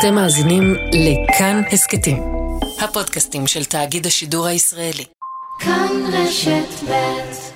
אתם מאזינים לכאן הסכתים, הפודקאסטים של תאגיד השידור הישראלי. כאן רשת ב'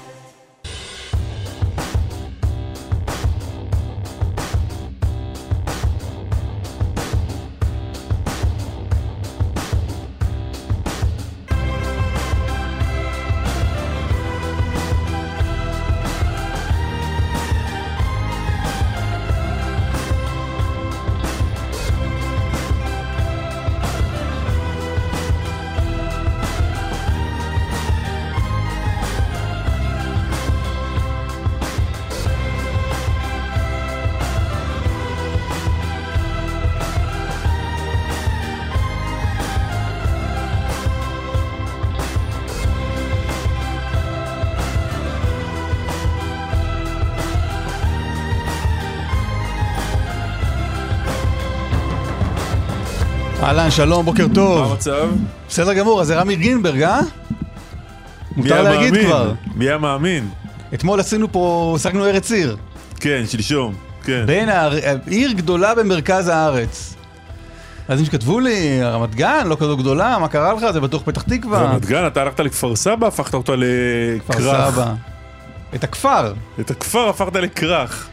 אהלן, שלום, בוקר מה טוב. המצב? בסדר גמור, אז זה רמי גרינברג, אה? מותר להגיד? כבר. מי היה מאמין? אתמול עשינו פה, השגנו ארץ עיר. כן, שלשום. כן. בין הער- עיר גדולה במרכז הארץ. אז אם שכתבו לי, רמת גן, לא כזו גדולה, מה קרה לך? זה בטוח פתח תקווה. רמת גן, אתה הלכת לכפר סבא, הפכת אותה כפר לכרך. סבא. את הכפר. את הכפר הפכת לכרך.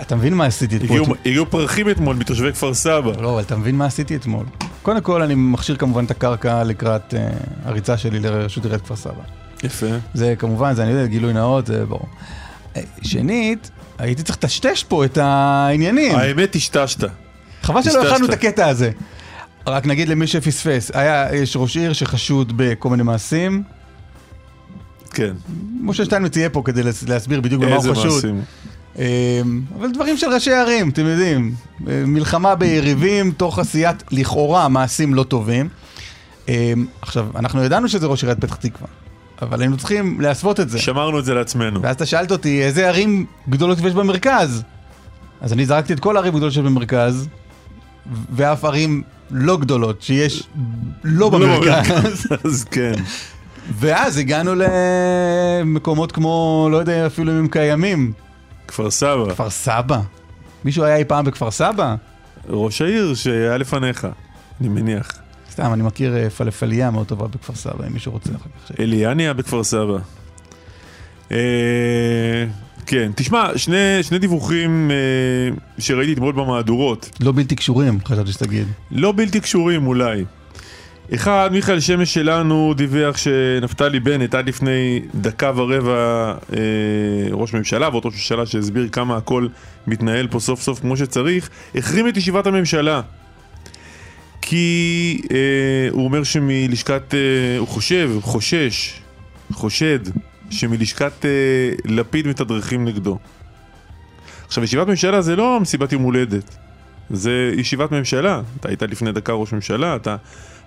אתה מבין מה עשיתי אתמול? הגיעו פרחים אתמול מתושבי כפר סבא. לא, אבל אתה מבין מה עשיתי אתמול. קודם כל, אני מכשיר כמובן את הקרקע לקראת אה, הריצה שלי לרשות עיריית כפר סבא. יפה. זה כמובן, זה אני יודע, גילוי נאות, זה ברור. אה, שנית, הייתי צריך לטשטש פה את העניינים. האמת, טשטשת. חבל שלא. הכנו את הקטע הזה. רק נגיד למי שפספס, היה, יש ראש עיר שחשוד בכל מיני מעשים. כן. משה שטיינמץ יהיה פה כדי להס- להסביר בדיוק במה איזה הוא חשוד. מעשים. אה, אבל דברים של ראשי ערים, אתם יודעים. מלחמה ביריבים, תוך עשיית לכאורה מעשים לא טובים. אה, עכשיו, אנחנו ידענו שזה ראש עיריית פתח תקווה, אבל היינו צריכים להסוות את זה. שמרנו את זה לעצמנו. ואז אתה שאלת אותי איזה ערים גדולות יש במרכז. אז אני זרקתי את כל הערים הגדולות שבמרכז, ואף ערים לא גדולות שיש לא במרכז. אז כן. ואז הגענו למקומות כמו, לא יודע אפילו אם הם קיימים, כפר סבא. כפר סבא. מישהו היה אי פעם בכפר סבא? ראש העיר שהיה לפניך, אני מניח. סתם, אני מכיר אה, פלפליה מאוד טובה בכפר סבא, אם מישהו רוצה אחר כך. אליאני היה בכפר סבא. אה, כן, תשמע, שני, שני דיווחים אה, שראיתי אתמול במהדורות, לא בלתי קשורים, חשבתי שתגיד. לא בלתי קשורים אולי. אחד, מיכאל שמש שלנו דיווח שנפתלי בנט עד לפני דקה ורבע אה, ראש ממשלה, ועוד ראש ממשלה שהסביר כמה הכל מתנהל פה סוף סוף כמו שצריך, החרים את ישיבת הממשלה. כי אה, הוא אומר שמלשכת, אה, הוא חושב, חושש, חושד, שמלשכת אה, לפיד מתדרכים נגדו. עכשיו, ישיבת ממשלה זה לא מסיבת יום הולדת, זה ישיבת ממשלה. אתה היית לפני דקה ראש ממשלה, אתה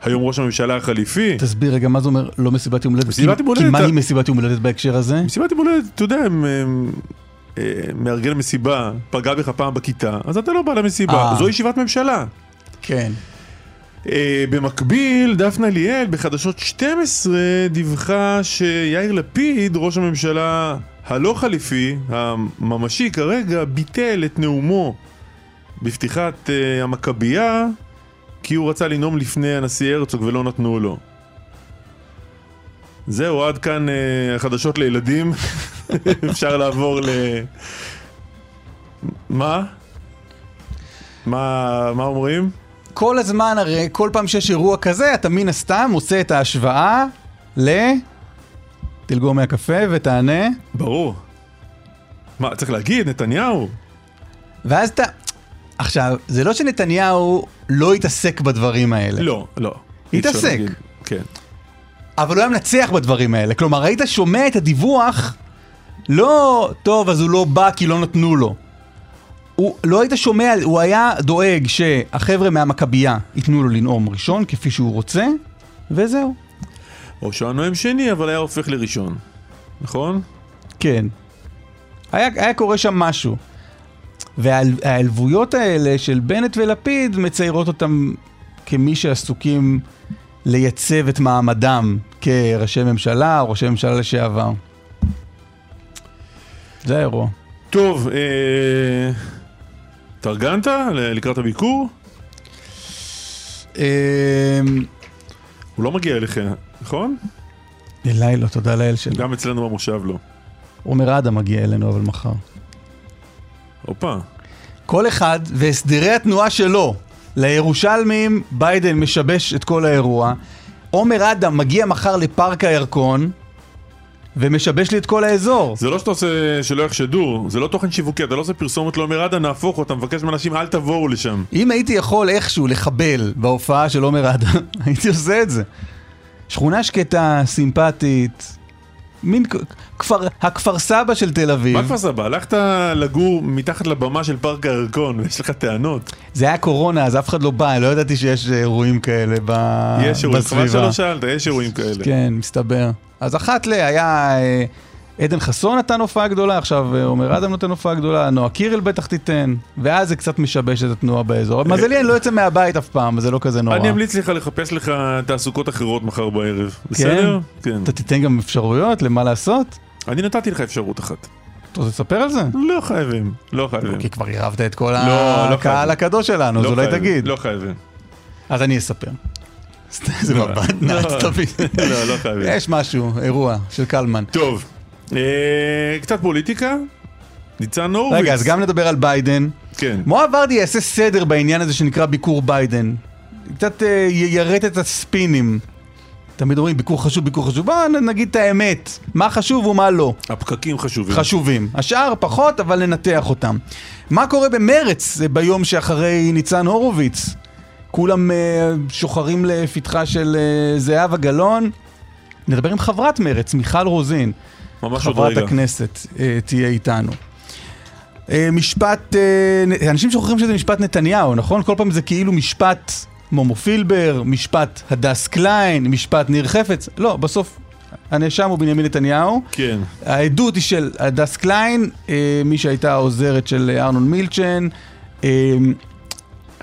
היום ראש הממשלה החליפי. תסביר רגע מה זה אומר לא מסיבת יום הולדת. מסיבת כי- יום כי הולדת, מה אתה- היא מסיבת יום הולדת בהקשר הזה? מסיבת יום הולדת, אתה יודע, הם, אה, מארגן מסיבה, פגע בך פעם בכיתה, אז אתה לא בא למסיבה, אה. זו ישיבת ממשלה. כן. אה, במקביל, דפנה ליאל בחדשות 12 דיווחה שיאיר לפיד, ראש הממשלה הלא חליפי, הממשי כרגע, ביטל את נאומו בפתיחת אה, המכבייה כי הוא רצה לנאום לפני הנשיא הרצוג ולא נתנו לו. זהו, עד כאן אה, החדשות לילדים. אפשר לעבור ל... מה? מה, מה אומרים? כל הזמן, הרי כל פעם שיש אירוע כזה, אתה מן הסתם עושה את ההשוואה ל... תלגור מהקפה ותענה, ברור. מה, צריך להגיד, נתניהו? ואז אתה... עכשיו, זה לא שנתניהו לא התעסק בדברים האלה, לא, לא. התעסק. כן. אבל הוא היה מנצח בדברים האלה. כלומר, היית שומע את הדיווח, לא, טוב, אז הוא לא בא כי לא נתנו לו. הוא לא היית שומע, הוא היה דואג שהחבר'ה מהמכבייה ייתנו לו לנאום ראשון, כפי שהוא רוצה, וזהו. או שהוא היה נואם שני, אבל היה הופך לראשון. נכון? כן. היה, היה קורה שם משהו. וההעלבויות האלה של בנט ולפיד מציירות אותם כמי שעסוקים לייצב את מעמדם כראשי ממשלה או ראשי ממשלה לשעבר. זה האירוע. טוב, אה... התארגנת ל- לקראת הביקור? אה, הוא לא מגיע אליכם, נכון? אליי לא, תודה לאל שלו. גם אצלנו במושב לא. עומר אדם מגיע אלינו, אבל מחר. הופה. כל אחד והסדרי התנועה שלו. לירושלמים, ביידן משבש את כל האירוע. עומר אדם מגיע מחר לפארק הירקון, ומשבש לי את כל האזור. זה לא שאתה עושה שלא יחשדו, זה לא תוכן שיווקי, אתה לא עושה פרסומת לעומר אדם, נהפוך אותה, מבקש מאנשים אל תבואו לשם. אם הייתי יכול איכשהו לחבל בהופעה של עומר אדם, הייתי עושה את זה. שכונה שקטה, סימפטית, מין כפר, הכפר סבא של תל אביב. מה כפר סבא? הלכת לגור מתחת לבמה של פארק הירקון, ויש לך טענות. זה היה קורונה, אז אף אחד לא בא, לא ידעתי שיש אירועים כאלה ב... יש אירועים, חבל אה. שלא שאלת, יש אירועים כאלה. כן, מסתבר. אז אחת ל... היה... אה, עדן חסון נתן הופעה גדולה, עכשיו אה, עומר אדם נותן הופעה גדולה, נועה קירל בטח תיתן, ואז זה קצת משבש את התנועה באזור. מזלי, אני לא יוצא מהבית אף פעם, אז זה לא כזה נורא. אני אמליץ לך לחפש לך תעסוקות אחרות מחר בערב. בסדר? כן. אתה תיתן גם אפשרויות למה לעשות? אני נתתי לך אפשרות אחת. אתה רוצה לספר על זה? לא חייבים, לא חייבים. כי כבר עירבת את כל לא, לא הקהל. הקדוש שלנו, אז לא אולי חייבים, תגיד. לא חייבים. אז אני אספר. זה לא. מבט לא. תביא. לא, לא חייבים. יש משהו, אירוע של קלמן. טוב, אה, קצת פוליטיקה. ניצן הורוביץ. רגע, אז גם נדבר על ביידן. כן. מואב ורדי יעשה סדר בעניין הזה שנקרא ביקור ביידן. קצת אה, יירט את הספינים. תמיד אומרים ביקור חשוב, ביקור חשוב. בואו נגיד את האמת, מה חשוב ומה לא. הפקקים חשובים. חשובים. השאר פחות, אבל ננתח אותם. מה קורה במרץ אה, ביום שאחרי ניצן הורוביץ? כולם אה, שוחרים לפתחה של אה, זהבה גלאון. נדבר עם חברת מרץ, מיכל רוזין. ממש עוד חברת רגע. הכנסת אה, תהיה איתנו. אה, משפט, אה, אנשים שוכחים שזה משפט נתניהו, נכון? כל פעם זה כאילו משפט מומו פילבר, משפט הדס קליין, משפט ניר חפץ. לא, בסוף הנאשם הוא בנימין נתניהו. כן. העדות היא של הדס קליין, מי שהייתה העוזרת של ארנון מילצ'ן.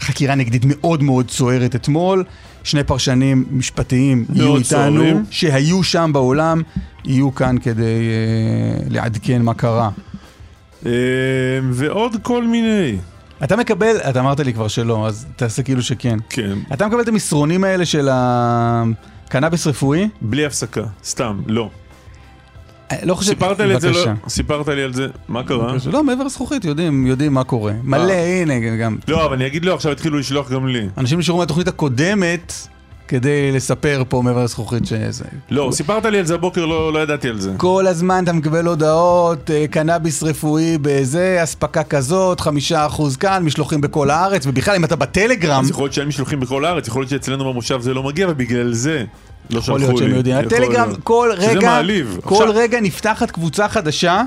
חקירה נגדית מאוד מאוד סוערת אתמול. שני פרשנים משפטיים יהיו איתנו, סוערים. שהיו שם באולם, יהיו כאן כדי אה, לעדכן מה קרה. אה, ועוד כל מיני. אתה מקבל, אתה אמרת לי כבר שלא, אז תעשה כאילו שכן. כן. אתה מקבל את המסרונים האלה של הקנאביס רפואי? בלי הפסקה. סתם, לא. אה, לא חושב... סיפרת לי את זה, לא? סיפרת לי על זה. מה קרה? לא, מעבר לזכוכית, יודעים, יודעים מה קורה. מלא, הנה, גם לא, אבל אני אגיד לו, עכשיו התחילו לשלוח גם לי. אנשים נשארו מהתוכנית הקודמת כדי לספר פה מעבר לזכוכית שזה... לא, סיפרת לי על זה הבוקר, לא לא ידעתי על זה. כל הזמן אתה מקבל הודעות, אה, קנאביס רפואי בזה, אספקה כזאת, חמישה אחוז כאן, משלוחים בכל הארץ, ובכלל אם אתה בטלגרם, אז יכול להיות שאין משלוחים בכל הארץ, יכול להיות שאצלנו במושב זה לא מגיע, ובגלל זה לא יכול. להיות שהם יודעים. הטלגרם. כל שזה רגע, מעליב. כל עכשיו- רגע נפתחת קבוצה חדשה.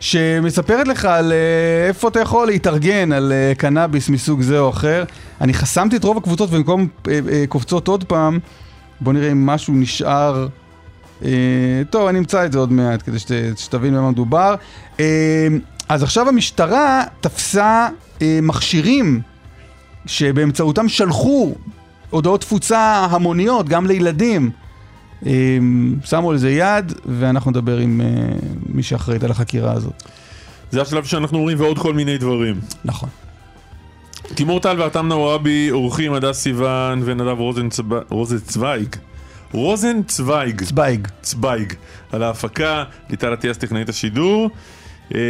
שמספרת לך על אה, איפה אתה יכול להתארגן על אה, קנאביס מסוג זה או אחר. אני חסמתי את רוב הקבוצות ובמקום אה, קופצות עוד פעם, בוא נראה אם משהו נשאר. טוב, אני אמצא את זה עוד מעט כדי שת, שתבין במה מדובר. אז עכשיו המשטרה תפסה מכשירים שבאמצעותם שלחו הודעות תפוצה המוניות, גם לילדים. אה, שמו על זה יד, ואנחנו נדבר עם אה, מי שאחראית על החקירה הזאת. זה השלב שאנחנו אומרים ועוד כל מיני דברים. נכון. תימור טל וארתם נוואבי, עורכים הדס סיוון ונדב רוזנצוויג. רוזנצוויג. צבייג. צבייג. על ההפקה, ליטל אטיאס טכנאית השידור. אה,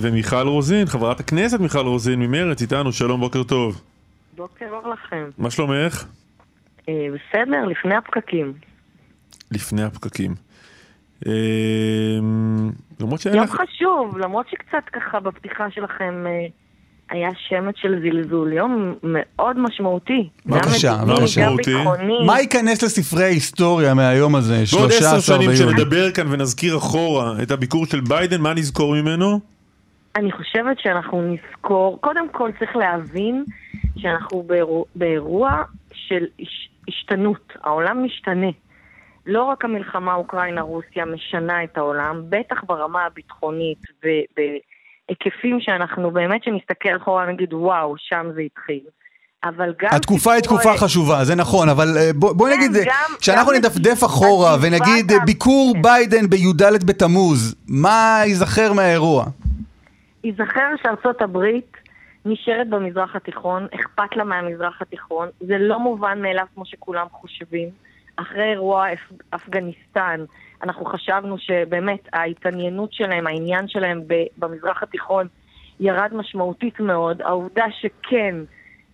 ומיכל רוזין, חברת הכנסת מיכל רוזין ממרצ, איתנו, שלום, בוקר טוב. בוקר אור לכם. מה שלומך? אה, בסדר, לפני הפקקים. לפני הפקקים. אה, למרות שאין יום לך... חשוב, למרות שקצת ככה בפתיחה שלכם אה, היה שמץ של זלזול. יום מאוד משמעותי. בבקשה. גם משמעותי. מה ייכנס לספרי ההיסטוריה מהיום הזה, בעוד 13 עשר שנים? כשנדבר כאן ונזכיר אחורה את הביקור של ביידן, מה נזכור ממנו? אני חושבת שאנחנו נזכור, קודם כל צריך להבין שאנחנו באירוע, באירוע של הש, השתנות. העולם משתנה. לא רק המלחמה אוקראינה-רוסיה משנה את העולם, בטח ברמה הביטחונית ובהיקפים שאנחנו באמת שנסתכל אחורה ונגיד וואו, שם זה התחיל. אבל גם... התקופה היא תקופה חשובה, זה נכון, אבל אה, בוא- בואי כן, נגיד, אה, גם- כשאנחנו גם נדפדף את- אחורה ונגיד אה, גם- ביקור כן. ביידן בי"ד בתמוז, מה ייזכר מהאירוע? ייזכר שארצות הברית נשארת במזרח התיכון, אכפת לה מהמזרח התיכון, זה לא מובן מאליו כמו שכולם חושבים. אחרי אירוע אפ... אפגניסטן, אנחנו חשבנו שבאמת ההתעניינות שלהם, העניין שלהם במזרח התיכון ירד משמעותית מאוד. העובדה שכן,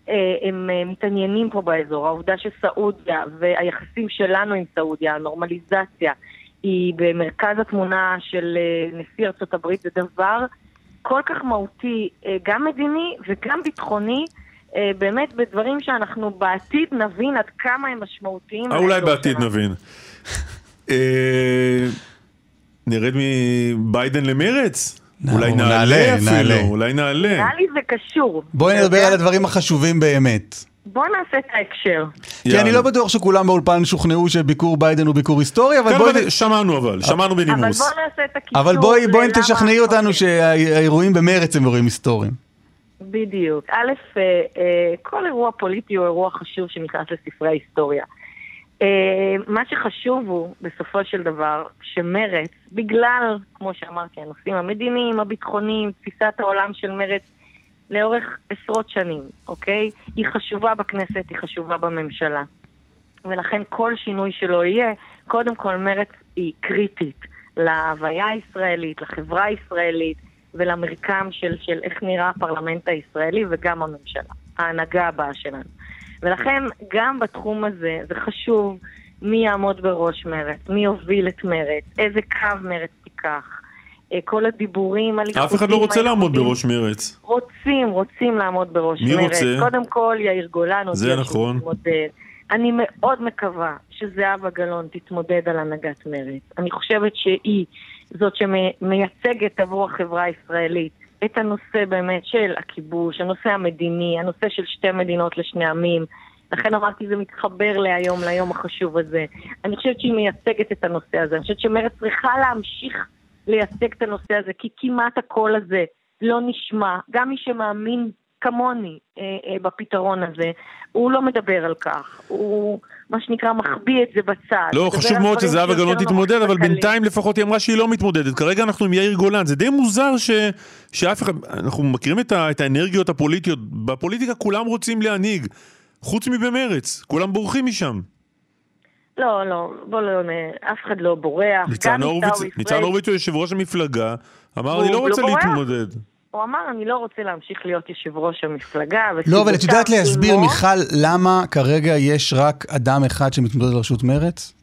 אה, הם אה, מתעניינים פה באזור, העובדה שסעודיה והיחסים שלנו עם סעודיה, הנורמליזציה, היא במרכז התמונה של אה, נשיא הברית, זה דבר כל כך מהותי, גם מדיני וגם ביטחוני. באמת בדברים שאנחנו בעתיד נבין עד כמה הם משמעותיים. אולי בעתיד שלנו. נבין. נרד מביידן למרץ? אולי נעלה אפילו, אולי נעלה. נראה לי זה קשור. בואי נדבר על הדברים החשובים באמת. בוא נעשה את ההקשר. כי אני לא בטוח שכולם באולפן שוכנעו שביקור ביידן הוא ביקור היסטורי, אבל כן, בואי... שמענו אבל, שמענו בנימוס. אבל בוא נעשה את הקישור. אבל בואי תשכנעי אותנו שהאירועים במרץ הם אירועים היסטוריים. בדיוק. א', אה, אה, כל אירוע פוליטי הוא אירוע חשוב שנכנס לספרי ההיסטוריה. אה, מה שחשוב הוא, בסופו של דבר, שמרץ, בגלל, כמו שאמרתי, הנושאים המדיניים, הביטחוניים, תפיסת העולם של מרץ לאורך עשרות שנים, אוקיי? היא חשובה בכנסת, היא חשובה בממשלה. ולכן כל שינוי שלא יהיה, קודם כל מרץ היא קריטית להוויה הישראלית, לחברה הישראלית ולמרקם של, של איך נראה הפרלמנט הישראלי וגם הממשלה, ההנהגה הבאה שלנו. ולכן גם בתחום הזה זה חשוב מי יעמוד בראש מרץ, מי יוביל את מרץ, איזה קו מרץ תיקח. אה, כל הדיבורים על אף אחד לא רוצה לעמוד בראש מרץ. רוצים, רוצים לעמוד בראש מי מרץ. רוצה? קודם כל יאיר גולן זה נכון. מתמודד. אני מאוד מקווה שזהבה גלאון תתמודד על הנהגת מרץ. אני חושבת שהיא זאת שמייצגת עבור החברה הישראלית את הנושא באמת של הכיבוש, הנושא המדיני, הנושא של שתי מדינות לשני עמים. לכן אמרתי, זה מתחבר להיום, ליום החשוב הזה. אני חושבת שהיא מייצגת את הנושא הזה. אני חושבת שמרצ צריכה להמשיך לייצג את הנושא הזה, כי כמעט הקול הזה לא נשמע. גם מי שמאמין כמוני אה, אה, בפתרון הזה, הוא לא מדבר על כך. הוא... מה שנקרא, מחביא את זה בצד. לא, חשוב מאוד שזהבה גלאון תתמודד, אבל בינתיים לפחות היא אמרה שהיא לא מתמודדת. כרגע אנחנו עם יאיר גולן, זה די מוזר ש... שאף אחד... אנחנו מכירים את, ה... את האנרגיות הפוליטיות. בפוליטיקה כולם רוצים להנהיג, חוץ מבמרץ, כולם בורחים משם. לא, לא, בוא לא, אף אחד לא בורח. ניצן הורוביץ, ניצן הורוביץ הוא יושב ראש המפלגה, אמר אני לא רוצה לא להתמודד. הוא אמר, אני לא רוצה להמשיך להיות יושב ראש המפלגה. לא, אבל את יודעת להסביר, מיכל, למה כרגע יש רק אדם אחד שמתמודד לראשות מרץ?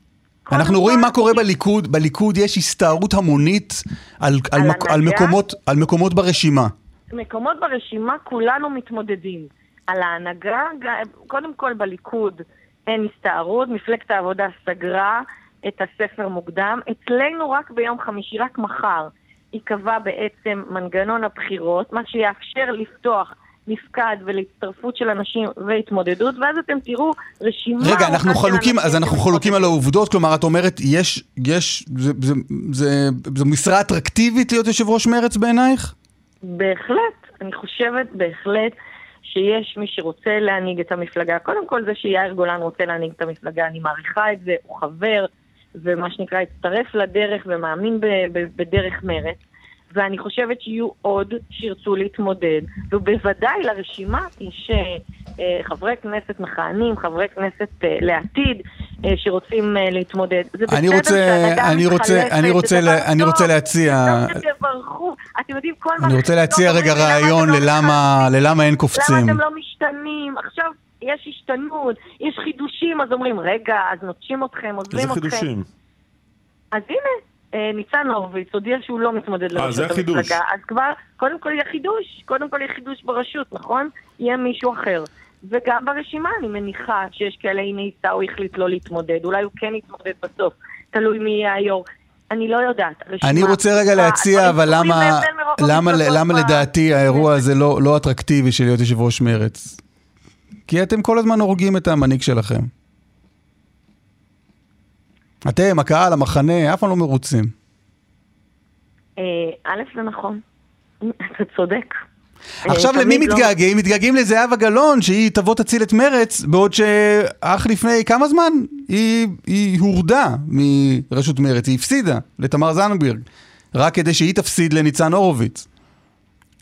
אנחנו רואים מה קורה בליכוד, בליכוד יש הסתערות המונית על, על, על, מק, על, מקומות, על מקומות ברשימה. מקומות ברשימה כולנו מתמודדים. על ההנהגה, קודם כל בליכוד אין הסתערות, מפלגת העבודה סגרה את הספר מוקדם. אצלנו רק ביום חמישי, רק מחר, ייקבע בעצם מנגנון הבחירות, מה שיאפשר לפתוח מפקד ולהצטרפות של אנשים והתמודדות, ואז אתם תראו רשימה... רגע, אנחנו חלוקים, אז אנחנו חלוקים על העובדות, כלומר, את אומרת, יש, יש, זה, זה, זה, זה משרה אטרקטיבית להיות יושב ראש מרץ בעינייך? בהחלט, אני חושבת בהחלט שיש מי שרוצה להנהיג את המפלגה. קודם כל, זה שיאיר גולן רוצה להנהיג את המפלגה, אני מעריכה את זה, הוא חבר. ומה שנקרא הצטרף לדרך ומאמין בדרך מרץ. ואני חושבת שיהיו עוד שירצו להתמודד, ובוודאי לרשימה יש חברי כנסת מכהנים, חברי כנסת אה, לעתיד, אה, שרוצים אה, להתמודד. זה אני רוצה, אני רוצה, אני רוצה, אני רוצה להציע... תברכו, אתם יודעים, כל אני רוצה להציע רגע רעיון לא ללמה אין קופצים. למה אתם לא משתנים? עכשיו יש השתנות, יש חידושים, אז אומרים, רגע, אז נוטשים אתכם, עוזבים אתכם. איזה חידושים? אז הנה, ניצן הורוביץ הודיע שהוא לא מתמודד אה, לראשות המפלגה. אז כבר, קודם כל יהיה חידוש, קודם כל יהיה חידוש ברשות, נכון? יהיה מישהו אחר. וגם ברשימה אני מניחה שיש כאלה, הנה עיסאווי החליט לא להתמודד, אולי הוא כן יתמודד בסוף, תלוי מי יהיה היו"ר. אני לא יודעת. אני רוצה רגע להציע, אבל למה, למה, למה לדעתי האירוע הזה לא, לא אטרקטיבי של להיות יושב ראש מרץ? כי אתם כל הזמן הורגים את המנהיג שלכם. אתם, הקהל, המחנה, אף פעם לא מרוצים. אה, א', זה נכון. אתה צודק. עכשיו אה, למי לא- מתגעגעים? מתגעגעים לזהבה גלאון, שהיא תבוא תציל את מרץ, בעוד שאך לפני כמה זמן היא, היא הורדה מרשות מרץ, היא הפסידה לתמר זנדברג, רק כדי שהיא תפסיד לניצן הורוביץ.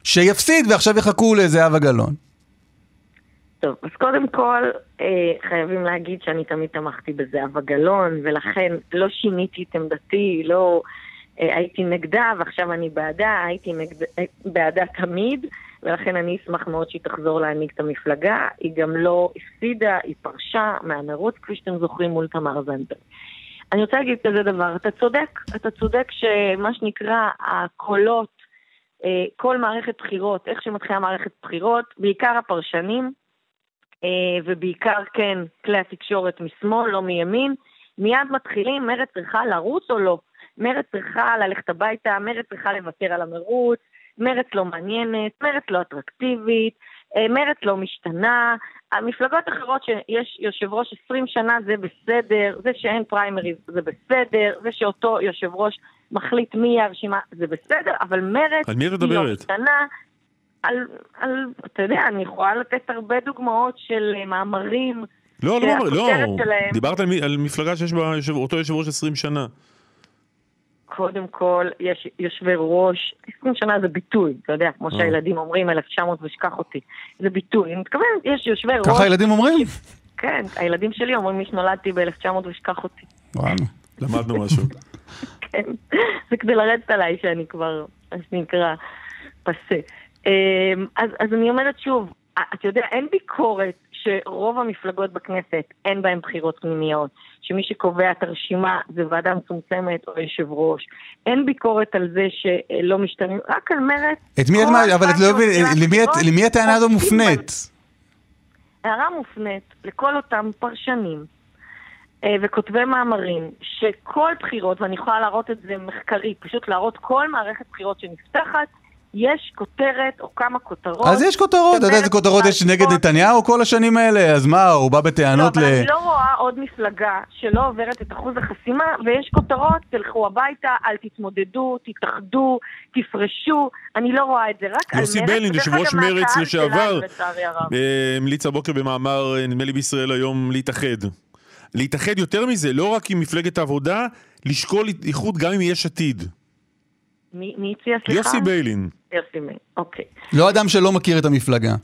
שיפסיד ועכשיו יחכו לזהבה גלאון. טוב, אז קודם כל, אה, חייבים להגיד שאני תמיד תמכתי בזהבה גלאון, ולכן לא שיניתי את עמדתי, לא אה, הייתי נגדה, ועכשיו אני בעדה, הייתי נגד, אה, בעדה תמיד, ולכן אני אשמח מאוד שהיא תחזור להנהיג את המפלגה. היא גם לא הפסידה, היא פרשה מהמרוץ, כפי שאתם זוכרים, מול תמר זנדברג. אני רוצה להגיד כזה דבר, אתה צודק, אתה צודק שמה שנקרא הקולות, אה, כל מערכת בחירות, איך שמתחילה מערכת בחירות, בעיקר הפרשנים, ובעיקר כן כלי התקשורת משמאל, לא מימין, מיד מתחילים, מרצ צריכה לרוץ או לא? מרצ צריכה ללכת הביתה, מרצ צריכה לוותר על המרוץ, מרצ לא מעניינת, מרצ לא אטרקטיבית, אה, מרצ לא משתנה, המפלגות אחרות שיש יושב ראש 20 שנה זה בסדר, זה שאין פריימריז זה בסדר, זה שאותו יושב ראש מחליט מי יהיה הרשימה זה בסדר, אבל מרצ היא לא? משתנה. על, על, אתה יודע, אני יכולה לתת הרבה דוגמאות של אה, מאמרים. לא, לא, לא, שלהם- דיברת על מי- על מפלגה שיש בה יושב- אותו יושב ראש 20 שנה. קודם כל, יש יושבי ראש, 20 שנה זה ביטוי, אתה יודע, כמו אה. שהילדים אומרים, 1900 ושכח אותי. זה ביטוי. אני מתכוונת, יש יושבי ראש, ככה הילדים אומרים? כן, הילדים שלי אומרים לי שנולדתי ב-1900 ושכח אותי. וואלה. למדנו משהו. כן, זה כדי לרדת עליי שאני כבר, מה שנקרא, פסה. אמ, אז, אז אני אומרת שוב, אתה יודע, אין ביקורת שרוב המפלגות בכנסת אין בהן בחירות פנימיות, שמי שקובע את הרשימה זה ועדה מצומצמת או יושב ראש. אין ביקורת על זה שלא משתנים, רק על מרץ. את מי את מה... אבל את לא מבינה, שעושים למי הטענה הזו מופנית? הערה מופנית לכל אותם פרשנים אה, וכותבי מאמרים שכל בחירות, ואני יכולה להראות את זה מחקרית, פשוט להראות כל מערכת בחירות שנפתחת, יש כותרת או כמה כותרות. אז יש כותרות, אתה יודע איזה כותרות יש נגד. נתניהו כל השנים האלה? אז מה, הוא בא לא, בטענות ל... אבל אני לא רואה עוד מפלגה שלא עוברת את אחוז החסימה, ויש כותרות, תלכו הביתה, אל תתמודדו, תתאחדו, תפרשו, אני לא רואה את זה, רק על מרץ. יוסי ביילין, ודרך יושב ראש מרצ לשעבר. אה, המליץ הבוקר במאמר, אה, נדמה לי בישראל היום, להתאחד. להתאחד יותר מזה, לא רק עם מפלגת העבודה, לשקול איחוד גם עם יש עתיד. מי הציע, סליחה? יוסי ביילין, יוסי ביילין, אוקיי. לא אדם שלא מכיר את המפלגה.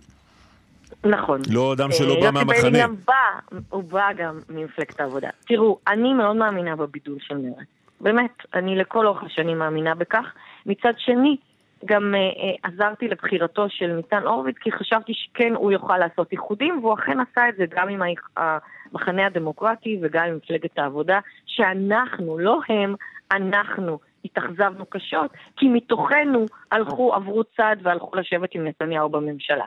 נכון. לא אדם שלא אה, בא יוסי מהמחנה. ביילין גם בא, הוא בא גם ממפלגת העבודה. תראו, אני מאוד מאמינה בבידול של מרצ. באמת, אני לכל אורך השנים מאמינה בכך. מצד שני, גם אה, אה, עזרתי לבחירתו של ניצן הורוביץ, כי חשבתי שכן הוא יוכל לעשות איחודים, והוא אכן עשה את זה גם עם המחנה הדמוקרטי וגם עם מפלגת העבודה, שאנחנו, לא הם, אנחנו התאכזבנו קשות, כי מתוכנו הלכו, עברו צד והלכו לשבת עם נתניהו בממשלה.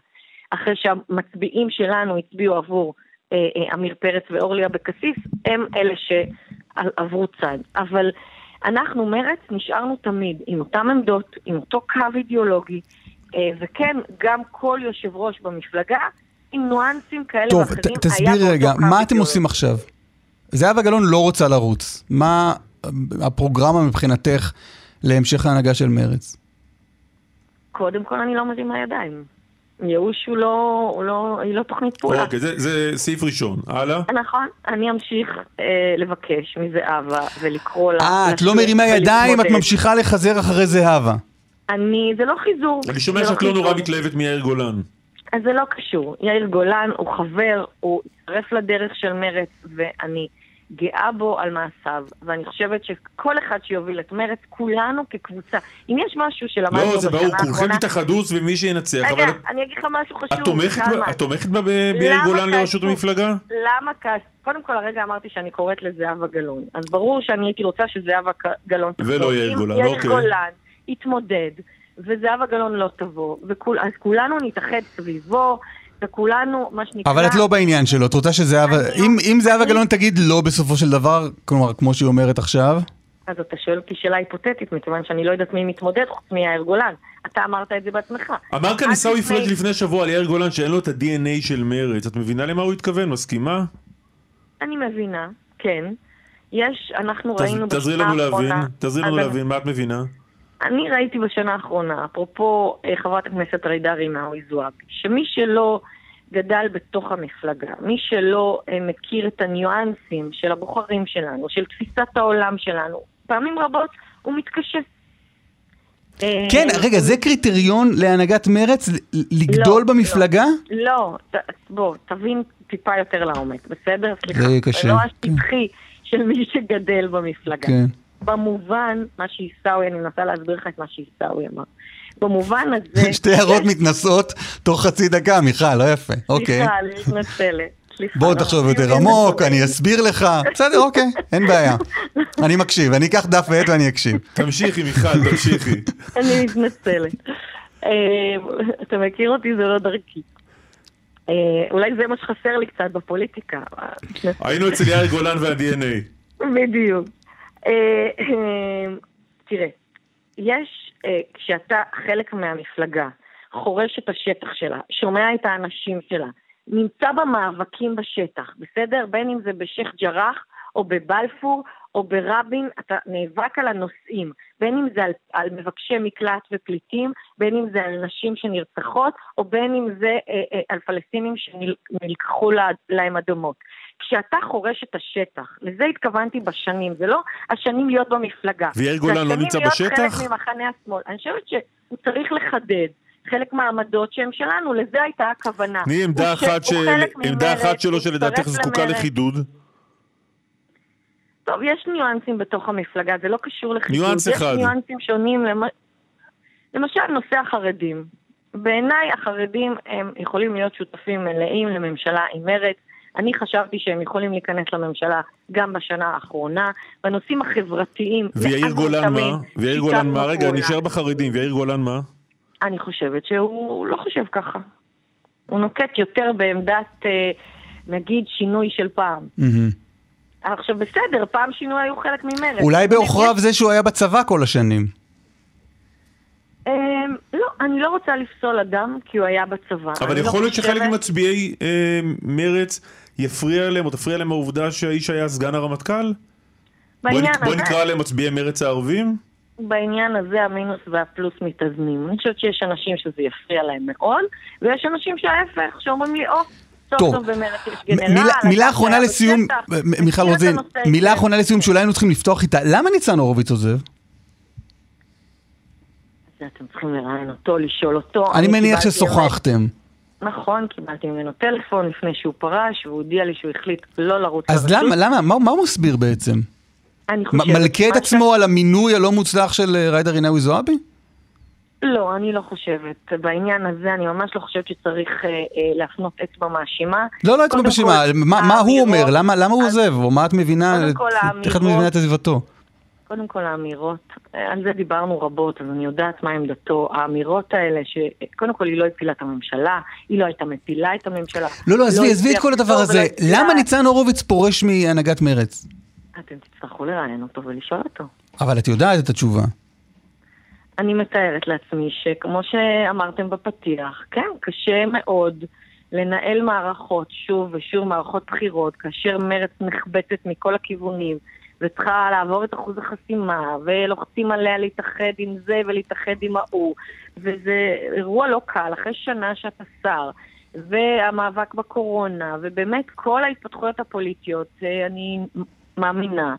אחרי שהמצביעים שלנו הצביעו עבור אה, אה, עמיר פרץ ואורלי אבקסיס, הם אלה שעברו צד. אבל אנחנו, מרצ, נשארנו תמיד עם אותן עמדות, עם אותו קו אידיאולוגי, אה, וכן, גם כל יושב ראש במפלגה, עם ניואנסים כאלה טוב, ואחרים, ת- היה באותו רגע, קו מה אתם אידיאולוגי. עושים עכשיו? זהבה גלאון לא רוצה לרוץ. מה הפרוגרמה מבחינתך להמשך ההנהגה של מרצ? קודם כל אני לא מרימה ידיים. ייאוש הוא לא, הוא לא, היא לא תוכנית פעולה. אוקיי, זה- זה סעיף ראשון. הלאה. נכון, אני אמשיך אה, לבקש מזהבה ולקרוא לה... אה, את לא מרימה ידיים, את. ממשיכה לחזר אחרי זהבה. אני, זה לא חיזור. אני שומע זה שאת לא. נורא מתלהבת מיאיר גולן. אז זה לא קשור. יאיר גולן הוא חבר, הוא הצטרף לדרך של מרצ, ואני גאה בו על מעשיו. ואני חושבת שכל אחד שיוביל את מרצ, כולנו כקבוצה. אם יש משהו שלמדנו לא, בשנה זה ברור, כולכם האחרונה... תתאחדו סביב מי שינצח, רגע, אבל את- אני אגיד לך משהו חשוב. את תומכת ביאיר גולן לראשות כעסו? המפלגה? למה כעס? קודם כל, הרגע אמרתי שאני קוראת לזהבה גלאון. אז ברור שאני הייתי רוצה שזהבה גלאון תחזור. ולא יאיר אם גולן, יאיר אוקיי. גולן יתמודד, וזהבה גלאון לא תבוא, וכול, אז כולנו נתאחד סביבו, וכולנו, מה שנקרא... אבל את לא בעניין שלו, את רוצה שזהבה... אני- אם אם זהבה גלאון תגיד לא בסופו של דבר, כלומר, כמו שהיא אומרת עכשיו, אז אתה שואל אותי שאלה היפותטית, מכיוון שאני לא יודעת מי מתמודד חוץ מיאיר גולן. אתה אמרת את זה בעצמך. אמר כאן עיסאווי לפני- פריג' לפני שבוע על יאיר גולן שאין לו את ה-DNA של מרצ. את מבינה למה הוא התכוון? מסכימה? אני מבינה, כן. יש, אנחנו ראינו תעזרי לנו. להבין, תעזרי לנו להבין, מה את מבינה? אני ראיתי בשנה האחרונה, אפרופו אה, חברת הכנסת ג'ידא רינאוי זועבי, שמי שלא גדל בתוך המפלגה, מי שלא אה, מכיר את הניואנסים של הבוחרים שלנו, של תפיסת העולם שלנו, פעמים רבות הוא מתקשה. אה, כן, רגע, זה קריטריון להנהגת מרץ? לגדול לא, במפלגה? לא, ת- בוא, תבין טיפה יותר לעומק, בסדר? סליחה. זה קשה, זה לא כן. השטחי של מי שגדל במפלגה. כן. במובן, מה שעיסאווי, אני מנסה להסביר לך את מה שעיסאווי אמר. במובן הזה... שתי הערות מתנסות תוך חצי דקה, מיכל, לא יפה. אוקיי. סליחה, אני מתנצלת. בוא לא, תחשוב יותר עמוק. אני אסביר לך. בסדר, אוקיי, אין בעיה. אני מקשיב, אני אקח דף ועט ואני אקשיב. תמשיכי מיכל, תמשיכי. אני מתנצלת. אה, אתה מכיר אותי, זה לא דרכי. אה, אולי זה מה שחסר לי קצת בפוליטיקה. היינו אצל יאיר גולן וה-DNA. בדיוק. אה, אה, תראה, יש, אה, כשאתה חלק מהמפלגה, חורש את השטח שלה, שומע את האנשים שלה, נמצא במאבקים בשטח, בסדר? בין אם זה בשייח' ג'ראח, או בבלפור, או ברבין, אתה נאבק על הנושאים, בין אם זה על, על מבקשי מקלט ופליטים, בין אם זה על נשים שנרצחות, או בין אם זה אה, אה, על פלסטינים שנלקחו לה, להם אדמות. כשאתה חורש את השטח, לזה התכוונתי בשנים, זה לא השנים להיות במפלגה. ויאיר זה גולן לא השנים נמצא להיות בשטח? חלק ממחנה השמאל. אני חושבת שהוא צריך לחדד. חלק מהעמדות שהן שלנו, לזה הייתה הכוונה. תני עמדה אחת של- עמדה אחת שלו שלדעתך זקוקה. לחידוד. טוב, יש ניואנסים בתוך המפלגה, זה לא קשור לחידוד. ניואנס אחד. יש ניואנסים שונים, למ... למשל נושא החרדים. בעיניי החרדים הם יכולים להיות שותפים מלאים לממשלה עם מרצ. אני חשבתי שהם יכולים להיכנס לממשלה גם בשנה האחרונה. בנושאים החברתיים, ויאיר גולן מה? ויאיר גולן מה? רגע. נשאר בחרדים. ויאיר גולן מה? אני חושבת שהוא לא חושב ככה. הוא נוקט יותר בעמדת, אה, נגיד, שינוי של פעם. עכשיו בסדר, פעם שינוי היו חלק ממרצ. אולי בעוכריו זה שהוא היה בצבא כל השנים. אמ, לא, אני לא רוצה לפסול אדם כי הוא היה בצבא. אבל לא יכול להיות שחלק ממצביעי אה, מרץ יפריע להם, או תפריע להם העובדה שהאיש היה סגן הרמטכ"ל? בוא בעניין בוא הזה- נקרא להם מצביעי מרץ הערבים? בעניין הזה המינוס והפלוס מתאזנים. אני חושבת שיש אנשים שזה יפריע להם מאוד, ויש אנשים שההפך, שאומרים לי, או, טוב. מילה- אחרונה לסיום, מיכל רוזין, מילה. אחרונה לסיום שאולי היינו צריכים לפתוח איתה. למה ניצן הורוביץ עוזב? אתם צריכים לראיין אותו, לשאול אותו. אני מניח ששוחחתם. נכון, קיבלתי ממנו טלפון לפני שהוא פרש, והוא הודיע לי שהוא החליט לא לרוץ אז לרשות. למה, למה, מה מה הוא מסביר בעצם? אני חושבת מלכה את עצמו על המינוי הלא מוצלח של אה, ג'ידא רינאוי זועבי? לא, אני לא חושבת. בעניין הזה אני ממש לא חושבת שצריך אה, אה, להפנות אצבע מאשימה. לא, לא אצבע מאשימה, מה מה הוא אומר? למה למה הוא עוזב? או מה את מבינה? איך את מבינה את עזיבתו? קודם כל האמירות, על זה דיברנו רבות, אז אני יודעת מה עמדתו. האמירות האלה, שקודם כל היא לא הפילה את הממשלה, היא לא הייתה מפילה את הממשלה. לא, לא, עזבי, עזבי את כל הדבר הזה. הצליח- למה ניצן הורוביץ פורש מהנהגת מרץ? אתם תצטרכו לראיין אותו ולשאול אותו. אבל את יודעת את התשובה. אני מתארת לעצמי שכמו שאמרתם בפתיח, כן, קשה מאוד לנהל מערכות שוב ושוב מערכות בחירות, כאשר מרץ נחבטת מכל הכיוונים, וצריכה לעבור את אחוז החסימה, ולוחצים עליה להתאחד עם זה ולהתאחד עם ההוא, וזה אירוע לא קל, אחרי שנה שאתה שר, והמאבק בקורונה, ובאמת כל ההתפתחויות הפוליטיות, אה, אני מאמינה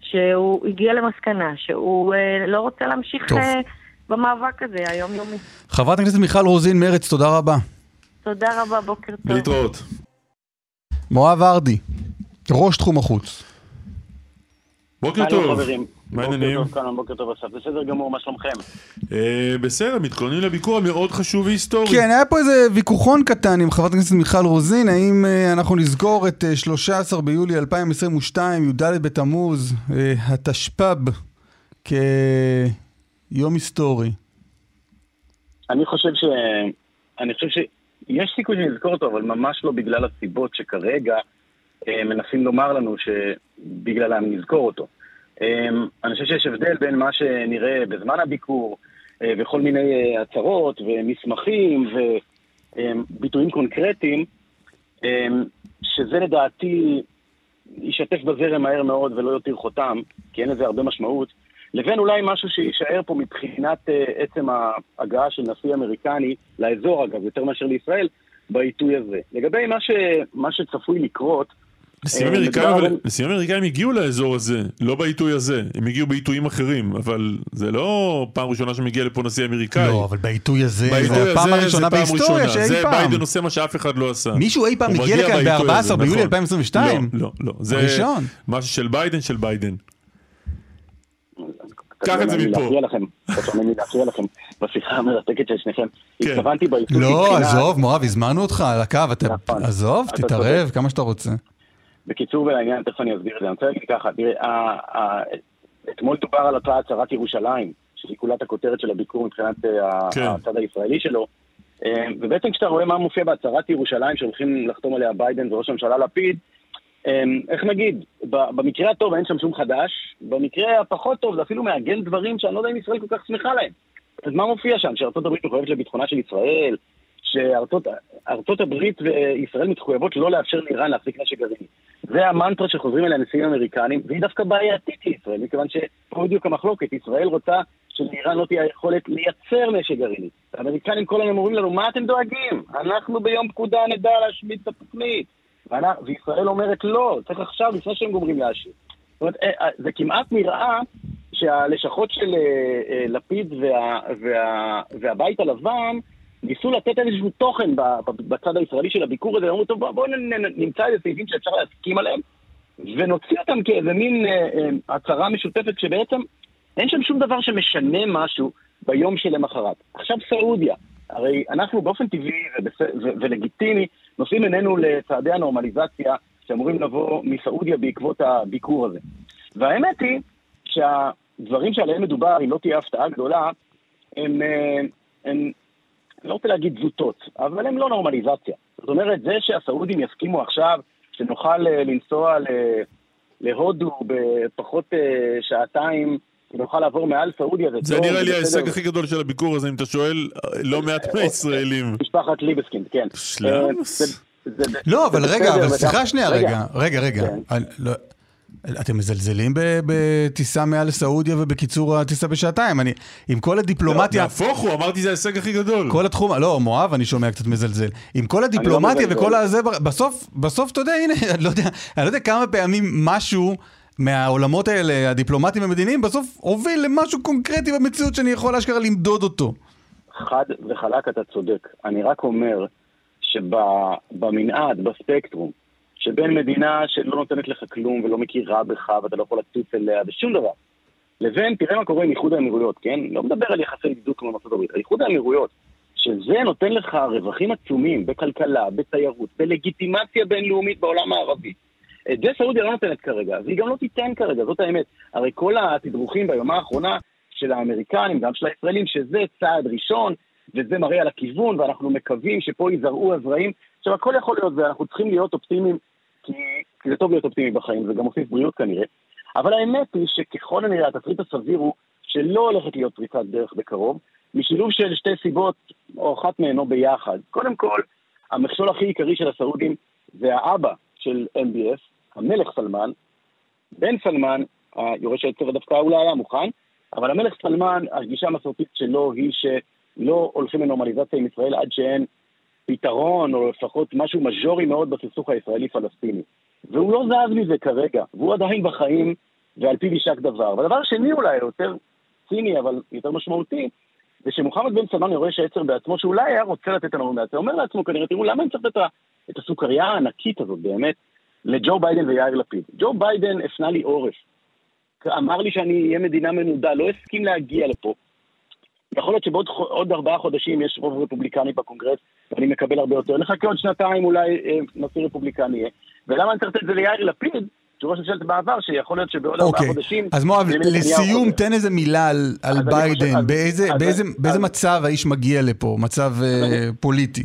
שהוא הגיע למסקנה שהוא אה, לא רוצה להמשיך טוב. אה, במאבק הזה היומיומי. חברת הכנסת מיכל רוזין, מרץ, תודה רבה. תודה רבה, בוקר טוב. להתראות. מואב ארדי, ראש תחום החוץ. בוקר שלום טוב. חברים. מה בוקר העניינים? טוב כאן, בוקר טוב אסף. בסדר גמור, מה שלומכם? אה, בסדר, מתכוננים לביקור המאוד חשוב והיסטורי. כן, היה פה איזה ויכוחון קטן עם חברת הכנסת מיכל רוזין, האם אה, אנחנו נזכור את אה, 13 ביולי 2022, י"ד בתמוז, אה, התשפ"ב, כיום היסטורי. אני חושב ש... אני חושב שיש סיכוי שנזכור אותו, אבל ממש לא בגלל הסיבות שכרגע אה, מנסים לומר לנו שבגללם נזכור אותו. אה, אני חושב שיש הבדל בין מה שנראה בזמן הביקור אה, וכל מיני אה, הצהרות ומסמכים וביטויים קונקרטיים, אה, שזה לדעתי יישטף בזרם מהר מאוד ולא יותיר חותם, כי אין לזה הרבה משמעות, לבין אולי משהו שיישאר פה מבחינת uh, עצם ההגעה של נשיא אמריקני לאזור, אגב, יותר מאשר לישראל, בעיתוי הזה. לגבי מה, ש, מה שצפוי לקרות, נשיאים אה, אמריקאים, נשיאים אמריקאים הגיעו לאזור הזה, לא בעיתוי הזה, הם הגיעו בעיתויים אחרים, אבל זה לא פעם ראשונה שמגיע לפה נשיא אמריקאי. לא, אבל בעיתוי הזה, בעיתוי זה הפעם הראשונה זה בהיסטוריה. שאי זה פעם. ביידן עושה מה שאף אחד לא עשה. מישהו אי פעם הגיע מגיע לכאן בעיתוי הזה, ב-14 ביולי נכון. 2022? לא, לא, לא. זה הראשון. משהו של ביידן של ביידן. קח את זה מפה. להפריע לכם, לי להפריע לכם בשיחה המרתקת של שניכם. כן. התכוונתי בעיתוי לא, עזוב, מואב, הזמנו אותך על הקו, אתה... נכון. עזוב, תתערב. כמה שאתה רוצה. בקיצור ולעניין, תכף אני אסביר את זה. אני רוצה להגיד ככה, תראה, אתמול דובר על אותה הצהרת ירושלים, שהיא כולת הכותרת של הביקור מבחינת אה, כן. הצד הישראלי שלו. אה, ובעצם כשאתה רואה מה מופיע בהצהרת ירושלים שהולכים לחתום עליה ביידן וראש הממשלה לפיד, אה, איך נגיד, במקרה הטוב אין שם שום חדש, במקרה הפחות טוב זה אפילו מעגן דברים שאני לא יודע אם ישראל כל כך שמחה להם. אז מה מופיע שם? שארצות הברית מחויבת לביטחונה של ישראל, שארצות ארצות הברית וישראל מתחויבות לא לאפשר לאיראן להחזיק נשק גרעיני. זה המנטרה שחוזרים אליה נשיאים אמריקנים, והיא דווקא בעייתית לישראל, מכיוון שפה בדיוק המחלוקת, ישראל רוצה שלאיראן לא תהיה יכולת לייצר נשק גרעיני. האמריקנים כל היום אומרים לנו, מה אתם דואגים? אנחנו ביום פקודה נדע להשמיד את התוכנית. וישראל אומרת, לא, צריך עכשיו, לפני שהם גומרים להשמיד. זאת אומרת, אה, אה, זה כמעט נראה שהלשכות של אה, לפיד וה, וה, והבית הלבן ניסו לתת איזשהו תוכן בצד הישראלי של הביקור הזה, אמרו, טוב, בואו נמצא איזה סעיפים שאפשר להסכים עליהם, ונוציא אותם כאיזה מין אה, אה, הצהרה משותפת, שבעצם אין שם שום דבר שמשנה משהו ביום שלמחרת. עכשיו סעודיה, הרי אנחנו באופן טבעי ולגיטימי נושאים עינינו לצעדי הנורמליזציה שאמורים לבוא מסעודיה בעקבות הביקור הזה. והאמת היא שהדברים שעליהם מדובר, אם לא תהיה הפתעה גדולה, הם, אה, הם אני לא רוצה להגיד זוטות, אבל הם לא נורמליזציה. זאת אומרת, זה שהסעודים יסכימו עכשיו שנוכל אה, לנסוע להודו בפחות אה, שעתיים, ונוכל לעבור מעל סעודיה, זה, זה טוב, נראה לי. ההישג הכי גדול של הביקור הזה, אם אתה שואל לא מעט מהישראלים. משפחת ליבסקינד, כן. שלאמס. אה, זה- זה- לא, זה אבל רגע, אבל סליחה שנייה, רגע, רגע, רגע. לא- אתם מזלזלים ב- בטיסה מעל סעודיה ובקיצור הטיסה בשעתיים. אני, עם כל הדיפלומטיה, נהפוך הוא, אמרתי זה ההישג הכי גדול. כל התחום, לא, מואב, אני שומע קצת מזלזל. עם כל הדיפלומטיה מזלזל. וכל הזה, בסוף, בסוף, אתה יודע, הנה, אני לא יודע, אני לא יודע כמה פעמים משהו מהעולמות האלה, הדיפלומטיים המדיניים, בסוף הוביל למשהו קונקרטי במציאות שאני יכול אשכרה למדוד אותו. חד וחלק אתה צודק. אני רק אומר שבמנעד, בספקטרום, שבין מדינה שלא נותנת לך כלום ולא מכירה בך ואתה לא יכול לטוס אליה בשום דבר, לבין, תראה מה קורה עם איחוד האמירויות, כן? לא מדבר על יחסי ידידות כמו ארצות הברית, איחוד האמירויות, שזה נותן לך רווחים עצומים בכלכלה, בתיירות, בלגיטימציה בינלאומית בעולם הערבי. את זה סעודיה לא נותנת כרגע, והיא גם לא תיתן כרגע, זאת האמת. הרי כל התדרוכים ביומה האחרונה של האמריקנים, גם של הישראלים, שזה צעד ראשון, וזה מראה על הכיוון, ואנחנו מקווים שפה ייזרעו הזרעים. עכשיו, הכל יכול להיות, ואנחנו צריכים להיות אופטימיים, כי, זה טוב להיות אופטימי בחיים, זה גם מוסיף בריאות כנראה. אבל האמת היא שככל הנראה התסריט הסביר הוא שלא הולכת להיות פריצת דרך בקרוב, משילוב של שתי סיבות, או אחת מהן או ביחד. קודם כל, המכשול הכי עיקרי של הסעודים זה האבא של MBS, המלך סלמן. בן סלמן, היורש העצר דווקא אולי היה מוכן, אבל המלך סלמן, הגישה המסורתית שלו היא שלא הולכים לנורמליזציה עם ישראל עד שאין פתרון, או לפחות משהו מז'ורי מאוד בסכסוך הישראלי-פלסטיני. והוא לא זז מזה כרגע, והוא עדיין בחיים, ועל פיו יישק דבר. והדבר השני אולי, יותר ציני, אבל יותר משמעותי, זה שמוחמד בן סלמן יורש העצר בעצמו, שאולי היה רוצה לתת לנו נורמליזציה, אומר לעצמו כנראה, תראו, למה אני צריך לתת את הסוכריה הענקית הזאת באמת לג'ו ביידן ויאיר לפיד? ג'ו ביידן הפנה לי עורף. אמר לי שאני אהיה מדינה מנודה, לא הסכים להגיע לפה. יכול להיות שבעוד עוד ארבעה חודשים יש רוב רפובליקני בקונגרס, ואני מקבל הרבה יותר. נחכה עוד שנתיים אולי אה, נשיא רפובליקני יהיה. ולמה אני צריך לתת את זה ליאיר לפיד, שהוא ראש ממשלת בעבר, שיכול להיות שבעוד ארבעה אוקיי, חודשים... אז מואב, לסיום. תן איזה מילה על, על ביידן, חושב- באיזה, אז- באיזה, אז- באיזה אז- מצב האיש מגיע לפה, מצב אה, פוליטי.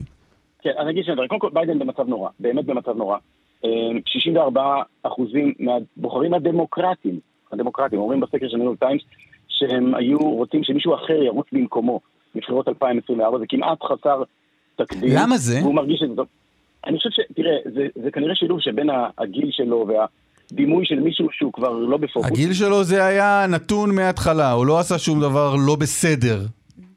כן, אני אגיד שני דברים. קודם כל, ביידן במצב נורא, באמת במצב נורא. אה, 64 אחוזים מהבוחרים הדמוקרטיים, הדמוקרטיים, אומרים בסקר של ניו טיימס, שהם היו רוצים שמישהו אחר ירוץ במקומו בבחירות 2024, זה כמעט חסר תקדים. למה זה? והוא מרגיש שזה טוב. אני חושב ש... תראה, זה, זה כנראה שילוב שבין הגיל שלו והדימוי של מישהו שהוא כבר לא בפוקוס. הגיל שלו זה היה נתון מההתחלה, הוא לא עשה שום דבר לא בסדר.